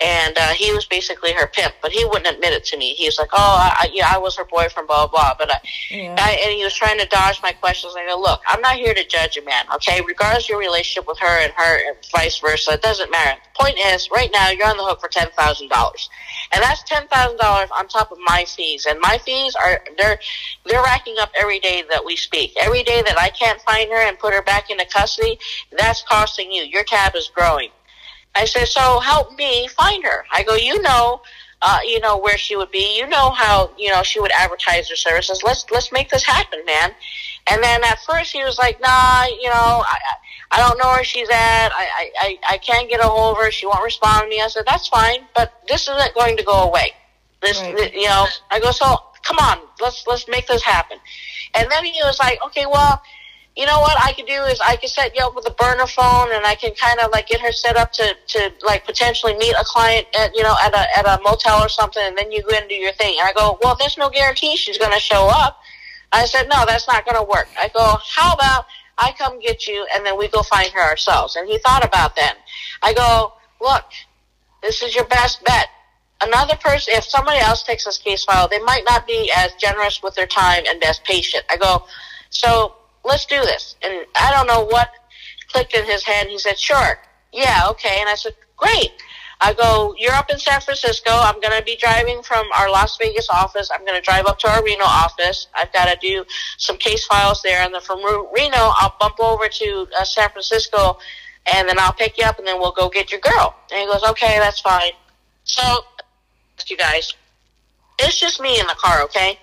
And uh, he was basically her pimp, but he wouldn't admit it to me. He was like, "Oh, I, yeah, I was her boyfriend, blah blah." But I, Yeah. I, and he was trying to dodge my questions. I go, "Look, I'm not here to judge a man, okay? Regardless of your relationship with her and her, and vice versa, it doesn't matter. The point is, right now you're on the hook for ten thousand dollars, and that's ten thousand dollars on top of my fees. And my fees are they're they're racking up every day that we speak. Every day that I can't find her and put her back into custody, that's costing you. Your tab is growing." I said, so help me find her. I go, you know, uh, you know where she would be. You know how you know she would advertise her services. Let's let's make this happen, man. And then at first he was like, nah, you know, I I don't know where she's at. I I I I can't get a hold of her. She won't respond to me. I said, that's fine, but this isn't going to go away. This, Right. you know, I go, so come on, let's let's make this happen. And then he was like, okay, well you know what I could do is I could set you up with a burner phone and I can kind of like get her set up to, to like potentially meet a client at, you know, at a, at a motel or something and then you go and do your thing. And I go, well, there's no guarantee she's going to show up. I said, no, that's not going to work. I go, how about I come get you and then we go find her ourselves? And he thought about that. I go, look, this is your best bet. Another person, if somebody else takes this case file, they might not be as generous with their time and as patient. I go, so let's do this. And I don't know what clicked in his head. He said, sure. Yeah, okay. And I said, great. I go, you're up in San Francisco. I'm going to be driving from our Las Vegas office. I'm going to drive up to our Reno office. I've got to do some case files there. And then from Reno, I'll bump over to uh, San Francisco and then I'll pick you up and then we'll go get your girl. And he goes, okay, that's fine. So, you guys, it's just me in the car, okay?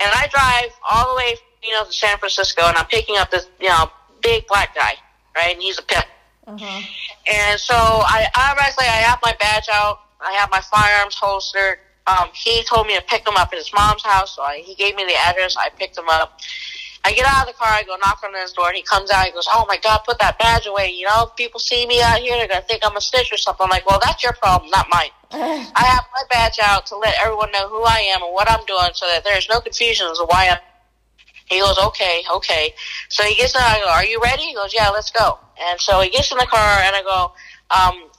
And I drive all the way, you know, to San Francisco, and I'm picking up this, you know, big black guy, right? And he's a pimp. Uh-huh. And so I automatically, I have my badge out. I have my firearms holstered. Um, he told me to pick him up at his mom's house, so I, he gave me the address. I picked him up. I get out of the car, I go knock on his door, and he comes out. He goes, "Oh my God, put that badge away! You know, if people see me out here, they're gonna think I'm a snitch or something." I'm like, "Well, that's your problem, not mine." I have my badge out to let everyone know who I am and what I'm doing, so that there's no confusion as to why I'm. He goes, "Okay, okay." So he gets in. I go, "Are you ready?" He goes, "Yeah, let's go." And so he gets in the car, and I go, um,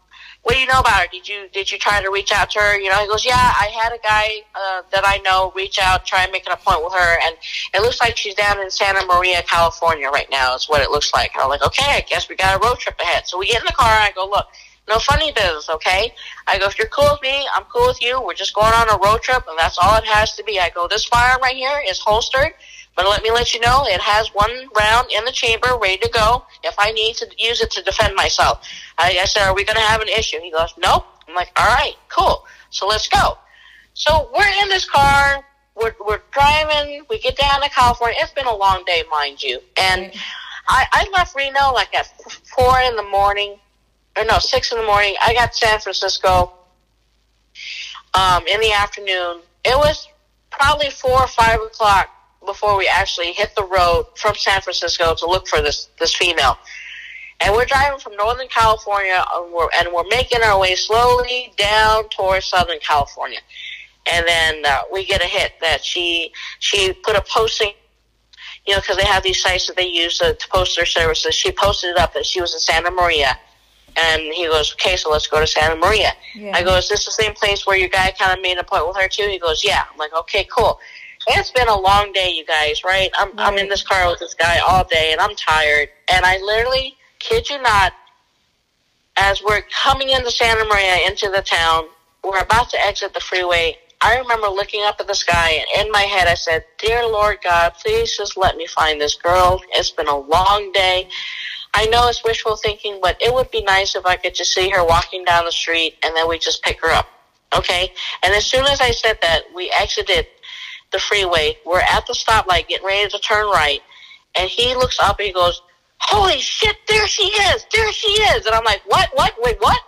"What do you know about her? Did you did you try to reach out to her?" You know, he goes, "Yeah, I had a guy uh, that I know reach out, try and make an appointment with her, and it looks like she's down in Santa Maria, California, right now. Is what it looks like." And I'm like, "Okay, I guess we got a road trip ahead." So we get in the car, and I go, "Look." No funny business, okay? I go, if you're cool with me, I'm cool with you. We're just going on a road trip, and that's all it has to be. I go, this firearm right here is holstered, but let me let you know it has one round in the chamber ready to go if I need to use it to defend myself. I, I said, are we going to have an issue? He goes, nope. I'm like, all right, cool. So let's go. So we're in this car. We're, we're driving. We get down to California. It's been a long day, mind you. And I, I left Reno like at four in the morning, or no, six in the morning. I got San Francisco um, in the afternoon. It was probably four or five o'clock before we actually hit the road from San Francisco to look for this this female. And we're driving from Northern California, and we're, and we're making our way slowly down towards Southern California. And then uh, we get a hit that she she put a posting, you know, because they have these sites that they use to, to post their services. She posted it up that she was in Santa Maria, and he goes, "Okay, so let's go to Santa Maria." Yeah. I go, "Is this the same place where your guy kind of made an appointment with her too?" He goes, "Yeah." I'm like, "Okay, cool." It's been a long day, you guys, right? I'm I'm in this car with this guy all day, and I'm tired. And I literally, kid you not, as we're coming into Santa Maria into the town, we're about to exit the freeway. I remember looking up at the sky, and in my head, I said, "Dear Lord God, please just let me find this girl. It's been a long day. I know it's wishful thinking, but it would be nice if I could just see her walking down the street, and then we just pick her up." Okay. And as soon as I said that, we exited the freeway. We're at the stoplight, getting ready to turn right, and he looks up and he goes, "Holy shit! There she is! There she is!" And I'm like, "What? What? Wait, what?"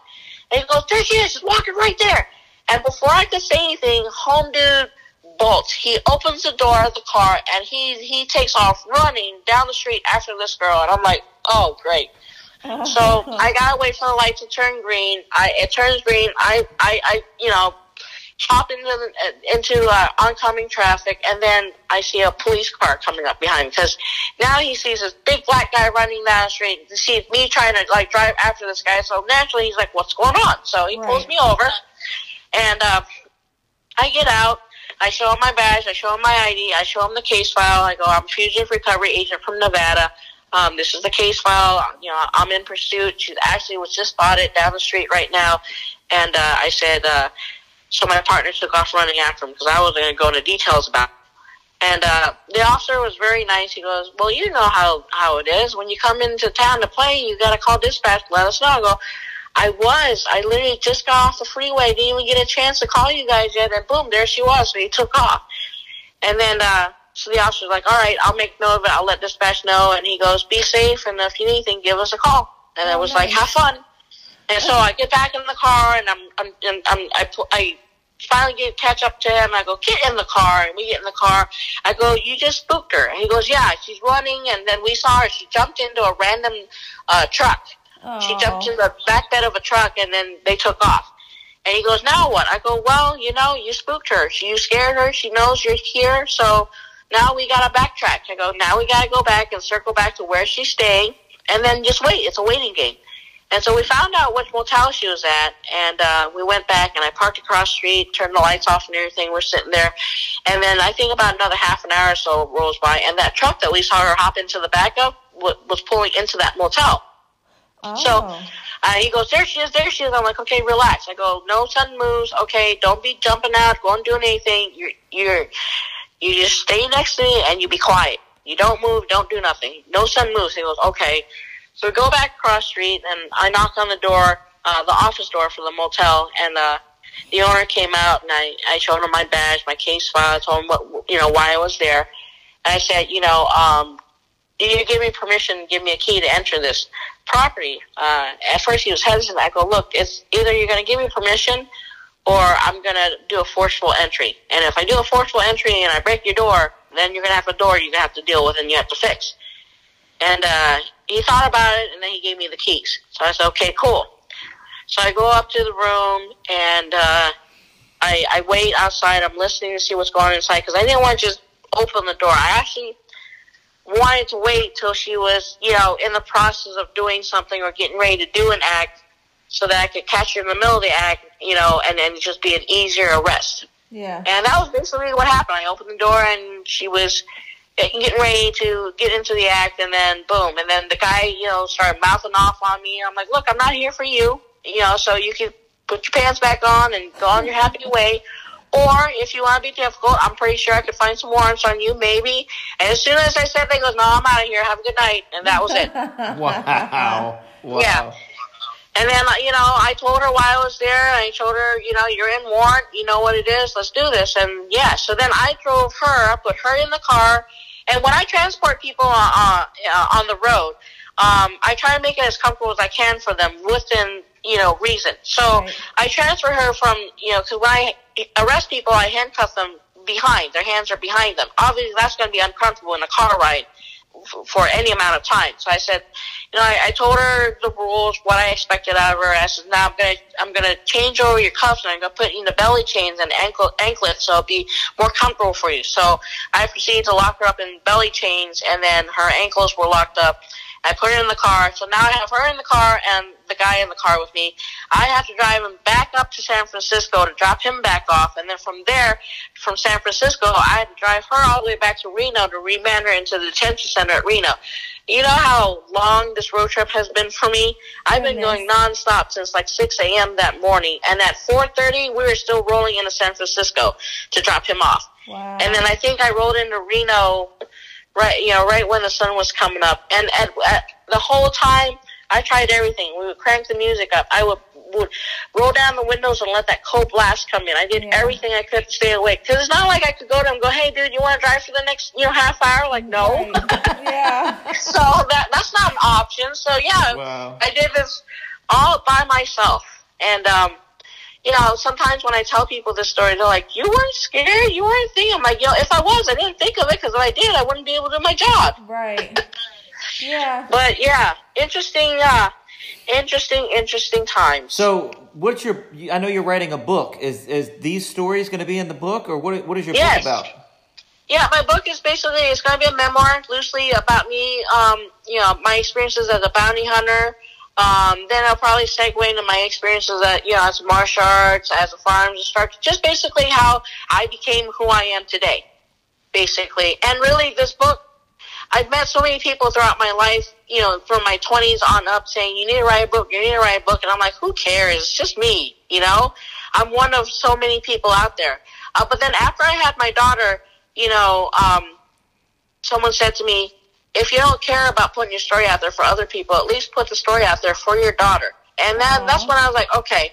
And he goes, "There she is! She's walking right there." And before I could say anything, home dude bolts. He opens the door of the car and he he takes off running down the street after this girl. And I'm like, "Oh, great!" So I gotta wait for the light to turn green. I it turns green. I I, I you know hop into into uh, oncoming traffic, and then I see a police car coming up behind because now he sees this big black guy running down the street. He sees me trying to like drive after this guy, so naturally he's like, "What's going on?" So he pulls me over, and uh, I get out. I show him my badge. I show him my ID. I show him the case file. I go, "I'm a fugitive recovery agent from Nevada." Um, this is the case file. You know, I'm in pursuit. She actually was just spotted down the street right now. And uh, I said, uh, so my partner took off running after him because I wasn't going to go into details about it. And uh, the officer was very nice. He goes, well, you know how, how it is. When you come into town to play, you got to call dispatch to let us know. I go, I was. I literally just got off the freeway. Didn't even get a chance to call you guys yet. And boom, there she was. So he took off. And then, uh, so the officer's like, all right, I'll make note of it. I'll let dispatch know. And he goes, be safe. And if you need anything, give us a call. And I Oh, was like, have fun. And so I get back in the car and I'm, I'm, and I'm I, I finally get catch up to him. I go, get in the car. And we get in the car. I go, you just spooked her. And he goes, yeah, she's running. And then we saw her. She jumped into a random, uh, truck. She jumped in the back bed of a truck and then they took off. And he goes, now what? I go, well, you know, you spooked her. You scared her. She knows you're here. So now we got to backtrack. I go, now we got to go back and circle back to where she's staying and then just wait. It's a waiting game. And so we found out which motel she was at, and uh, we went back, and I parked across the street, turned the lights off and everything. We're sitting there, and then I think about another half an hour or so rolls by, and that truck that we saw her hop into the back of was pulling into that motel. Oh. So uh, he goes, there she is, there she is. I'm like, okay, relax. I go, no sudden moves. Okay, don't be jumping out, going doing anything. You're, you're, you just stay next to me and you be quiet. You don't move, don't do nothing. No sudden moves. He goes, okay. So we go back across street and I knock on the door, uh, the office door for the motel and, uh, the owner came out and I, I showed him my badge, my case file, I told him what, you know, why I was there. And I said, you know, um, do you give me permission, give me a key to enter this property? Uh, at first he was hesitant. I go, look, it's either you're going to give me permission or I'm going to do a forceful entry. And if I do a forceful entry and I break your door, then you're going to have a door you're going to have to deal with and you have to fix. And, uh, he thought about it and then he gave me the keys. So I said, okay, cool. So I go up to the room and, uh, I, I wait outside. I'm listening to see what's going on inside because I didn't want to just open the door. I actually wanted to wait till she was, you know, in the process of doing something or getting ready to do an act so that I could catch her in the middle of the act, you know, and then just be an easier arrest. Yeah. And that was basically what happened. I opened the door and she was getting ready to get into the act and then boom. And then the guy, you know, started mouthing off on me. I'm like, look, I'm not here for you, you know, so you can put your pants back on and go on your happy way. Or if you want to be difficult, I'm pretty sure I could find some warrants on you, maybe. And as soon as I said that, he goes, no, I'm out of here. Have a good night. And that was it. Wow. Wow. Yeah. And then, uh, you know, I told her why I was there. I told her, you know, you're in warrant. You know what it is. Let's do this. And yeah, so then I drove her, I put her in the car. And when I transport people uh, uh, uh, on the road, um, I try to make it as comfortable as I can for them within, you know, reason. So Right. I transfer her from, you know, because when I arrest people, I handcuff them behind. Their hands are behind them. Obviously, that's going to be uncomfortable in a car ride for any amount of time. So I said, you know, I, I told her the rules, what I expected out of her. I said, now I'm gonna, I'm gonna change over your cuffs and I'm gonna put in the belly chains and ankle, anklets so it'll be more comfortable for you. So I proceeded to lock her up in belly chains and then her ankles were locked up. I put her in the car. So now I have her in the car and the guy in the car with me. I have to drive him back up to San Francisco to drop him back off. And then from there, from San Francisco, I had to drive her all the way back to Reno to remand her into the detention center at Reno. You know how long this road trip has been for me? I've been oh, Goodness. going nonstop since like 6 a.m. that morning. And at 4.30, we were still rolling into San Francisco to drop him off. Wow. And then I think I rolled into Reno, right, you know, right when the sun was coming up. And at, at the whole time, I tried everything. We would crank the music up. I would would roll down the windows and let that cold blast come in. I did Yeah. everything I could to stay awake. Because it's not like I could go to him and go, "Hey, dude, you want to drive for the next, you know, half hour?" Like, no. Yeah. so that that's not an option. So yeah, Wow. I did this all by myself. And um, you know, sometimes when I tell people this story, they're like, "You weren't scared. You weren't thinking." I'm like, "Yo, if I was, I didn't think of it because if I did, I wouldn't be able to do my job." Right. Yeah. But yeah, interesting, uh, interesting, interesting times. So, what's your? I know you're writing a book. Is is these stories going to be in the book, or what? What is your Yes. book about? Yeah, my book is basically it's going to be a memoir, loosely about me. Um, you know, my experiences as a bounty hunter. Um, then I'll probably segue into my experiences at you know as martial arts, as a firearms instructor, just basically how I became who I am today, basically. And really, this book, I've met so many people throughout my life, you know, from my twenties on up, saying you need to write a book, you need to write a book, and I'm like, who cares? It's just me, you know. I'm one of so many people out there. Uh, but then after I had my daughter, you know, um, someone said to me, if you don't care about putting your story out there for other people, at least put the story out there for your daughter. And then Aw. that's when I was like, okay,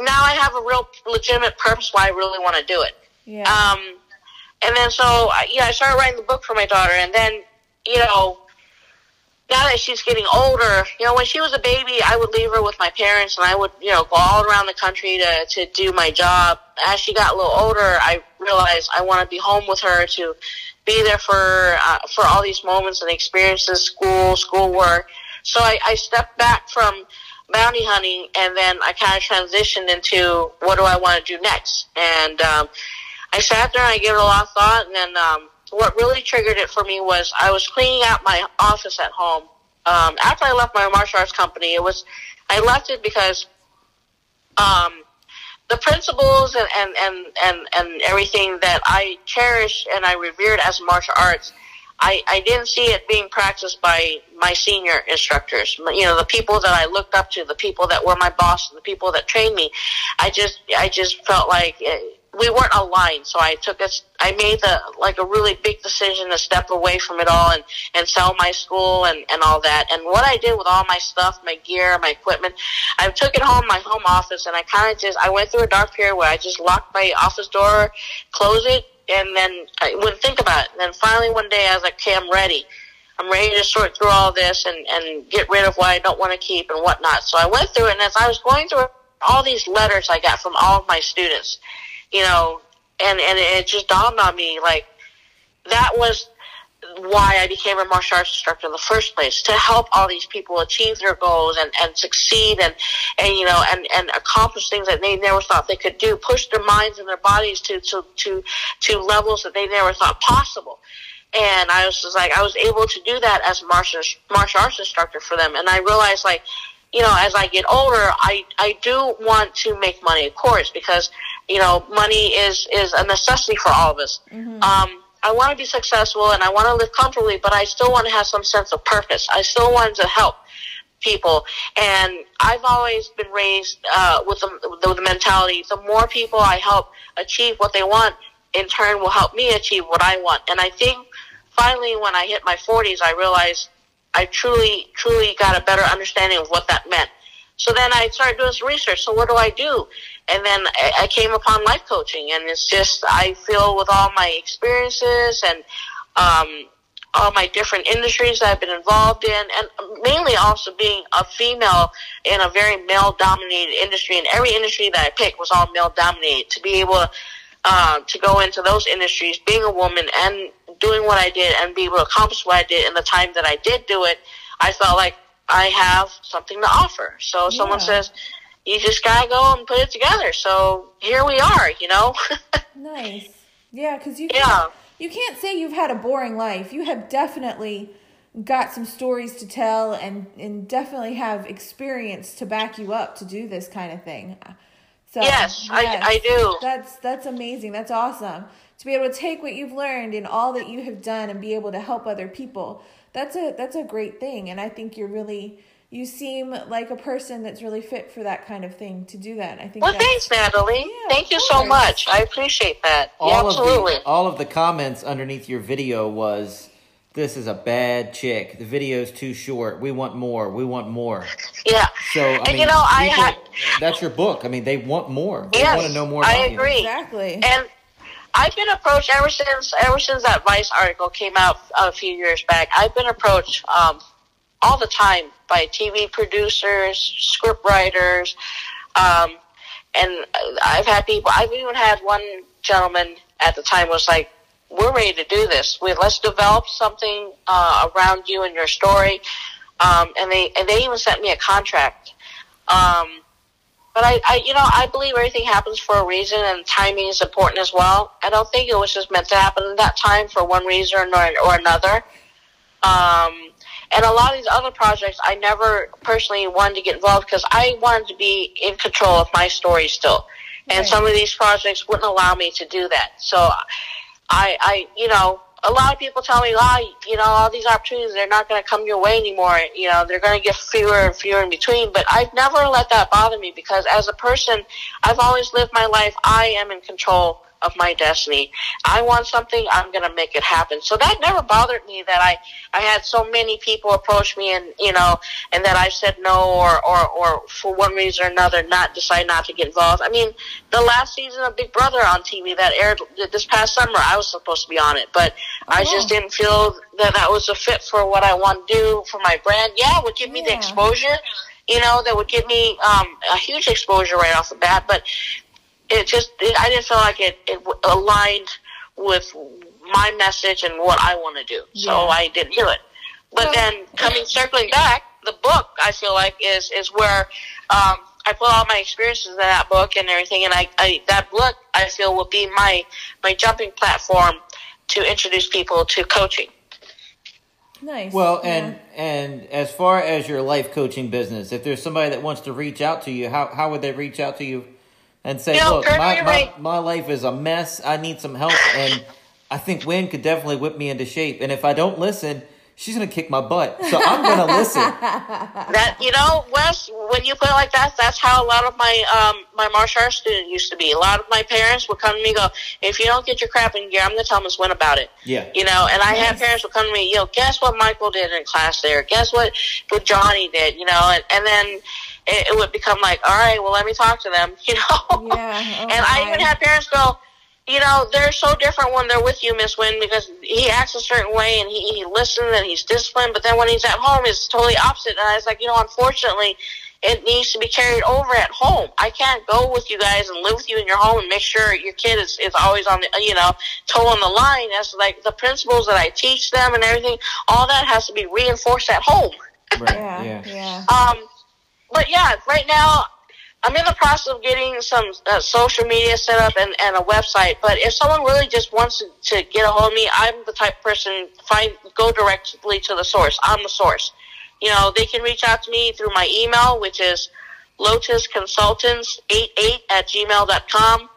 now I have a real legitimate purpose why I really want to do it. Yeah. Um, and then so, I- yeah, I started writing the book for my daughter. And then, you know, now that she's getting older, you know, when she was a baby, I would leave her with my parents and I would, you know, go all around the country to, to do my job. As she got a little older, I realized I want to be home with her to be there for, uh, for all these moments and experiences, school, schoolwork. So I, I stepped back from bounty hunting and then I kind of transitioned into what do I want to do next. And, um, I sat there and I gave it a lot of thought, and then um, what really triggered it for me was I was cleaning out my office at home. Um, after I left my martial arts company, it was I left it because um, the principles and, and, and, and, and everything that I cherish and I revered as martial arts, I, I didn't see it being practiced by my senior instructors. You know, the people that I looked up to, the people that were my boss, the people that trained me. I just, I just felt like eh, we weren't aligned. So I took us, I made the, like a really big decision to step away from it all and, and sell my school and, and all that. And what I did with all my stuff, my gear, my equipment, I took it home, my home office, and I kind of just, I went through a dark period where I just locked my office door, closed it, and then I wouldn't think about it. And then finally one day I was like, okay, I'm ready. I'm ready to sort through all this and, and get rid of what I don't want to keep and whatnot. So I went through it, and as I was going through all these letters I got from all of my students, you know, and, and it just dawned on me, like, that was why I became a martial arts instructor in the first place to help all these people achieve their goals and, and succeed and, and you know and, and accomplish things that they never thought they could do push their minds and their bodies to to to, to levels that they never thought possible. And I was just like I was able to do that as martial martial arts instructor for them. And I realized like you know as I get older I I do want to make money of course because you know money is is a necessity for all of us um I want to be successful and I want to live comfortably, but I still want to have some sense of purpose. I still want to help people. And I've always been raised uh, with, the, with the mentality the more people I help achieve what they want, in turn will help me achieve what I want. And I think finally, when I hit my 40s, I realized I truly, truly got a better understanding of what that meant. So then I started doing some research. So what do I do? And then I came upon life coaching, and it's just I feel with all my experiences and um, all my different industries that I've been involved in, and mainly also being a female in a very male-dominated industry. And every industry that I picked was all male-dominated. To be able uh, to go into those industries, being a woman and doing what I did, and be able to accomplish what I did in the time that I did do it, I felt like I have something to offer. So if someone says, you just gotta go and put it together. So here we are, you know. Nice. Yeah, because you Yeah. can't, you can't say you've had a boring life. You have definitely got some stories to tell and, and definitely have experience to back you up to do this kind of thing. So Yes, I- I do. That's that's amazing. That's awesome. To be able to take what you've learned and all that you have done and be able to help other people. That's a that's a great thing and I think you're really you seem like a person that's really fit for that kind of thing to do that. I think well, thanks, Natalie. Yeah, Thank you so much. I appreciate that. Yeah, all absolutely. of the all of the comments underneath your video was this is a bad chick. The video's too short. We want more. We want more. yeah. So I and mean, you know, I had that's your book. I mean, they want more. They yes, want to know more. I about you. agree. Exactly. And I've been approached ever since ever since that Vice article came out a few years back. I've been approached um, all the time by TV producers, script writers, um, and I've had people. I've even had one gentleman at the time was like, "We're ready to do this. We let's develop something uh, around you and your story." um, and they and they even sent me a contract. Um, but I, I, you know, I believe everything happens for a reason, and timing is important as well. I don't think it was just meant to happen in that time for one reason or, or another. Um, and a lot of these other projects, I never personally wanted to get involved because I wanted to be in control of my story still. And Right. some of these projects wouldn't allow me to do that. So I, I, you know, a lot of people tell me, oh, you know, all these opportunities, they're not going to come your way anymore. You know, they're going to get fewer and fewer in between. But I've never let that bother me because as a person, I've always lived my life. I am in control of my destiny. I want something, I'm going to make it happen. So that never bothered me that I, I had so many people approach me and, you know, and that I said no or, or, or for one reason or another not decide not to get involved. I mean, the last season of Big Brother on TV that aired this past summer, I was supposed to be on it, but I Oh. just didn't feel that that was a fit for what I want to do for my brand. Yeah, it would give me the exposure, you know, that would give me um, a huge exposure right off the bat, but it just it, I didn't feel like it, it aligned with my message and what I want to do. So I didn't do it. But Well- then coming circling back, the book I feel like is is where um, I put all my experiences in that book and everything, and I, I that book I feel will be my my jumping platform to introduce people to coaching. Nice. Well, Yeah. and and as far as your life coaching business, if there's somebody that wants to reach out to you, how how would they reach out to you and say, You know, "Look, my, my right- my life is a mess. I need some help." And I think Uyen could definitely whip me into shape. And if I don't listen, she's gonna kick my butt. So I'm gonna listen. That you know, Wes, when you put it like that, that's how a lot of my um my martial arts students used to be. A lot of my parents would come to me and go, "If you don't get your crap in gear, I'm gonna tell Miss Uyen about it." Yeah. You know, and I had parents would come to me, yo, guess what Michael did in class there? Guess what what Johnny did? You know, and, and then it, it would become like, all right, well, let me talk to them. You know. Yeah, oh and I even had parents go. You know, they're so different when they're with you, Miss Uyen, because he acts a certain way and he, he listens and he's disciplined, but then when he's at home, it's totally opposite. And I was like, you know, unfortunately, it needs to be carried over at home. I can't go with you guys and live with you in your home and make sure your kid is, is always on the, you know, toe on the line. That's like the principles that I teach them and everything. All that has to be reinforced at home. Right. yeah, yeah. yeah. Um, but yeah, right now I'm in the process of getting some uh, social media set up and, and a website. But if someone really just wants to, to get a hold of me, I'm the type of person find go directly to the source. I'm the source. You know, they can reach out to me through my email, which is lotusconsultants88 at gmail.com.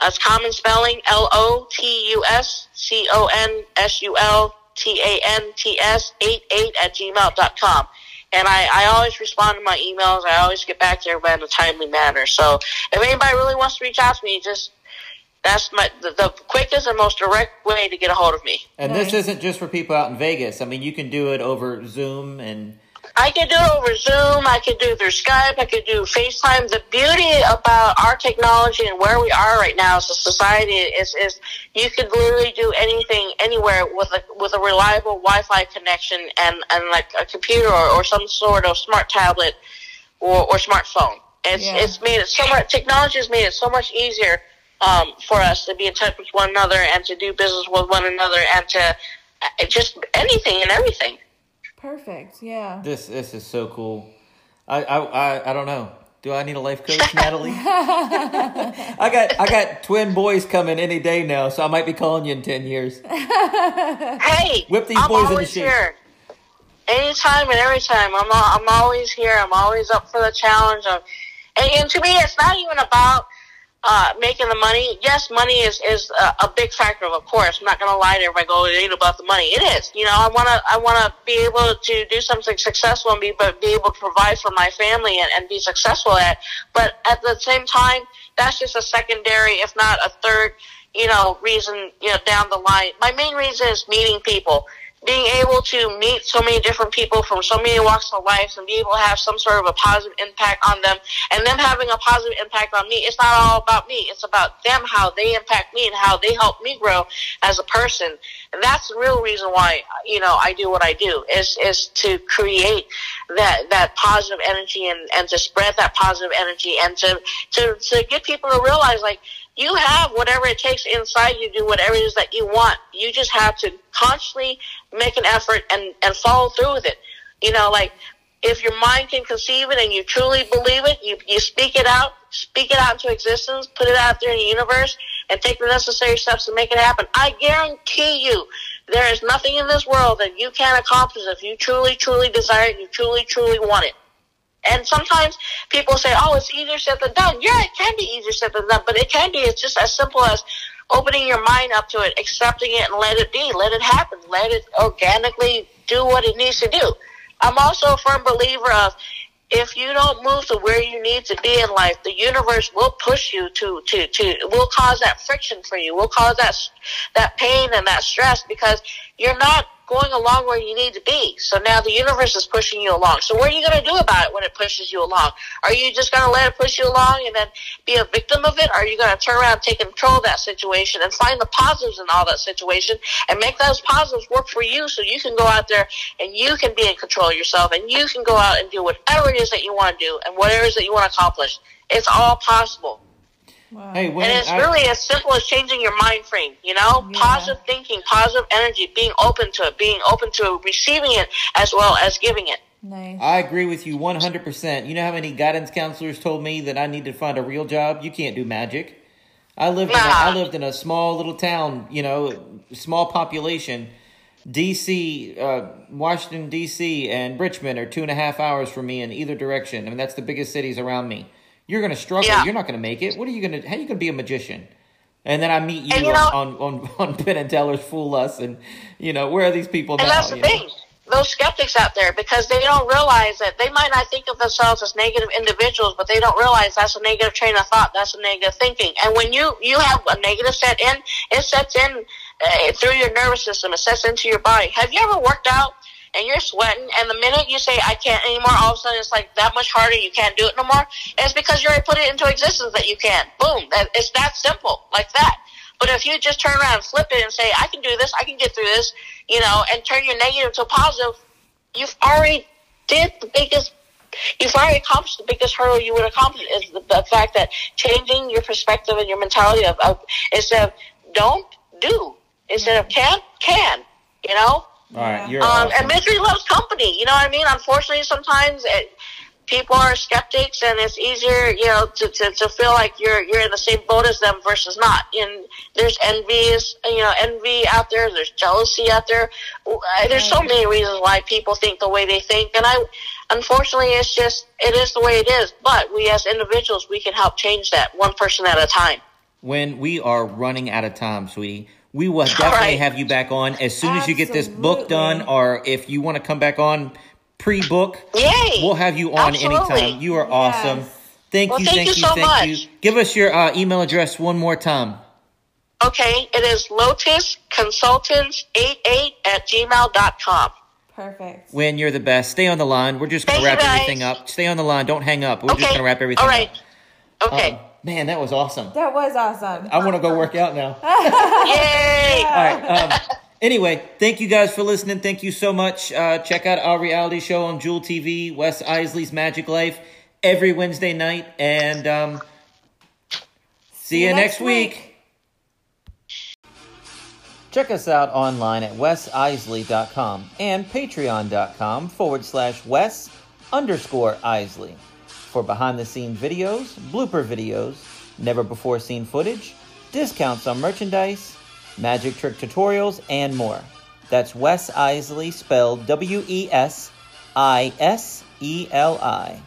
That's common spelling L O T U S C O N S U L T A N T S 88 at gmail.com. And I, I always respond to my emails. I always get back to everybody in a timely manner. So if anybody really wants to reach out to me, just that's my the, the quickest and most direct way to get a hold of me. And Nice. this isn't just for people out in Vegas. I mean, you can do it over Zoom and I could do it over Zoom. I could do it through Skype. I could do FaceTime. The beauty about our technology and where we are right now as a society is, is you could literally do anything anywhere with a with a reliable Wi-Fi connection and, and like a computer or, or some sort of smart tablet or, or smartphone. It's Yeah. it's made it so much. Technology has made it so much easier um, for us to be in touch with one another and to do business with one another and to uh, just anything and everything. Perfect. Yeah. this this is so cool. I I I, I don't know. Do I need a life coach, Natalie? I got I got twin boys coming any day now, so I might be calling you in ten years. Hey, Whip these I'm boys in the shape. here. Anytime and every time, I'm al- I'm always here. I'm always up for the challenge. Of, and, and to me, it's not even about uh, making the money. Yes, money is is a, a big factor, of course. I'm not going to lie to everybody. Go, it ain't about the money. It is. You know, I want to I want to be able to do something successful and be but be able to provide for my family and, and be successful at. But at the same time, that's just a secondary, if not a third you know, reason, you know, down the line. My main reason is meeting people. Being able to meet so many different people from so many walks of life and be able to have some sort of a positive impact on them and them having a positive impact on me. It's not all about me. It's about them, how they impact me and how they help me grow as a person. And that's the real reason why, you know, I do what I do is, is to create that, that positive energy and, and to spread that positive energy and to, to, to get people to realize like, you have whatever it takes inside you do whatever it is that you want. You just have to consciously make an effort and, and follow through with it. You know, like if your mind can conceive it and you truly believe it, you, you speak it out, speak it out into existence, put it out there in the universe, and take the necessary steps to make it happen. I guarantee you, there is nothing in this world that you can't accomplish if you truly, truly desire it, you truly, truly want it. And sometimes people say, oh, it's easier said than done. Yeah, it can be easier said than done, but it can be. It's just as simple as opening your mind up to it, accepting it, and let it be. Let it happen. Let it organically do what it needs to do. I'm also a firm believer of if you don't move to where you need to be in life, the universe will push you to, to, to, will cause that friction for you, will cause that, that pain and that stress because you're not going along where you need to be. So now the universe is pushing you along. So what are you going to do about it when it pushes you along? Are you just going to let it push you along and then be a victim of it? Or are you going to turn around, take control of that situation and find the positives in all that situation and make those positives work for you so you can go out there and you can be in control of yourself and you can go out and do whatever it is that you want to do and whatever it is that you want to accomplish. It's all possible. Wow. Hey, when and it's I, really as simple as changing your mind frame, you know? Yeah. Positive thinking, positive energy, being open to it, being open to receiving it as well as giving it. Nice. I agree with you 100%. You know how many guidance counselors told me that I need to find a real job? You can't do magic. I lived nah. in a, I lived in a small little town, you know, small population. DC, uh, Washington D.C. and Richmond are two and a half hours from me in either direction. I mean, that's the biggest cities around me. You're going to struggle. Yeah. You're not going to make it. What are you going to? How are you going to be a magician? And then I meet you, you know, on, on on Penn and Teller's Fool Us, and you know where are these people and now? that's the thing. Know? Those skeptics out there, because they don't realize that they might not think of themselves as negative individuals, but they don't realize that's a negative train of thought. That's a negative thinking. And when you you have a negative set in, it sets in uh, through your nervous system. It sets into your body. Have you ever worked out and you're sweating, and the minute you say I can't anymore, all of a sudden it's like that much harder. You can't do it no more. it's because you already put it into existence that you can't. Boom. It's that simple, like that. But if you just turn around and flip it and say I can do this, I can get through this, you know, and turn your negative to positive, you've already did the biggest. You've already accomplished the biggest hurdle you would accomplish is the, the fact that changing your perspective and your mentality of, of instead of don't do instead of can can you know all right, you're um, awesome. and misery loves company. You know what I mean? Unfortunately, sometimes it, people are skeptics, and it's easier, you know, to, to, to feel like you're you're in the same boat as them versus not. And there's envies, you know, envy out there. There's jealousy out there. There's so many reasons why people think the way they think, and I, unfortunately, it's just it is the way it is. But we as individuals, we can help change that one person at a time. When we are running out of time, sweetie we will definitely right. have you back on as soon as you get this book done, or if you want to come back on pre-book. Yay! We'll have you on Absolutely. anytime. You are awesome. Thank well, you, thank, thank you, you, so thank much. you. Give us your uh, email address one more time. Okay, it is lotusconsultants88 at gmail.com. Perfect. Uyen you're the best, stay on the line. We're just going to wrap everything up. Stay on the line. Don't hang up. We're okay. just going to wrap everything All right. up. Okay. Um, Man, that was awesome. That was awesome. I want to go work out now. Yay! All right. Um, anyway, thank you guys for listening. Thank you so much. Uh, check out our reality show on Jewel TV, Wes Isley's Magic Life, every Wednesday night. And um, see, you next, next week. week. Check us out online at wesisley.com and patreon.com forward slash wes underscore isley for behind the scenes videos, blooper videos, never before seen footage, discounts on merchandise, magic trick tutorials, and more. That's Wes Isley spelled W E S I S E L I.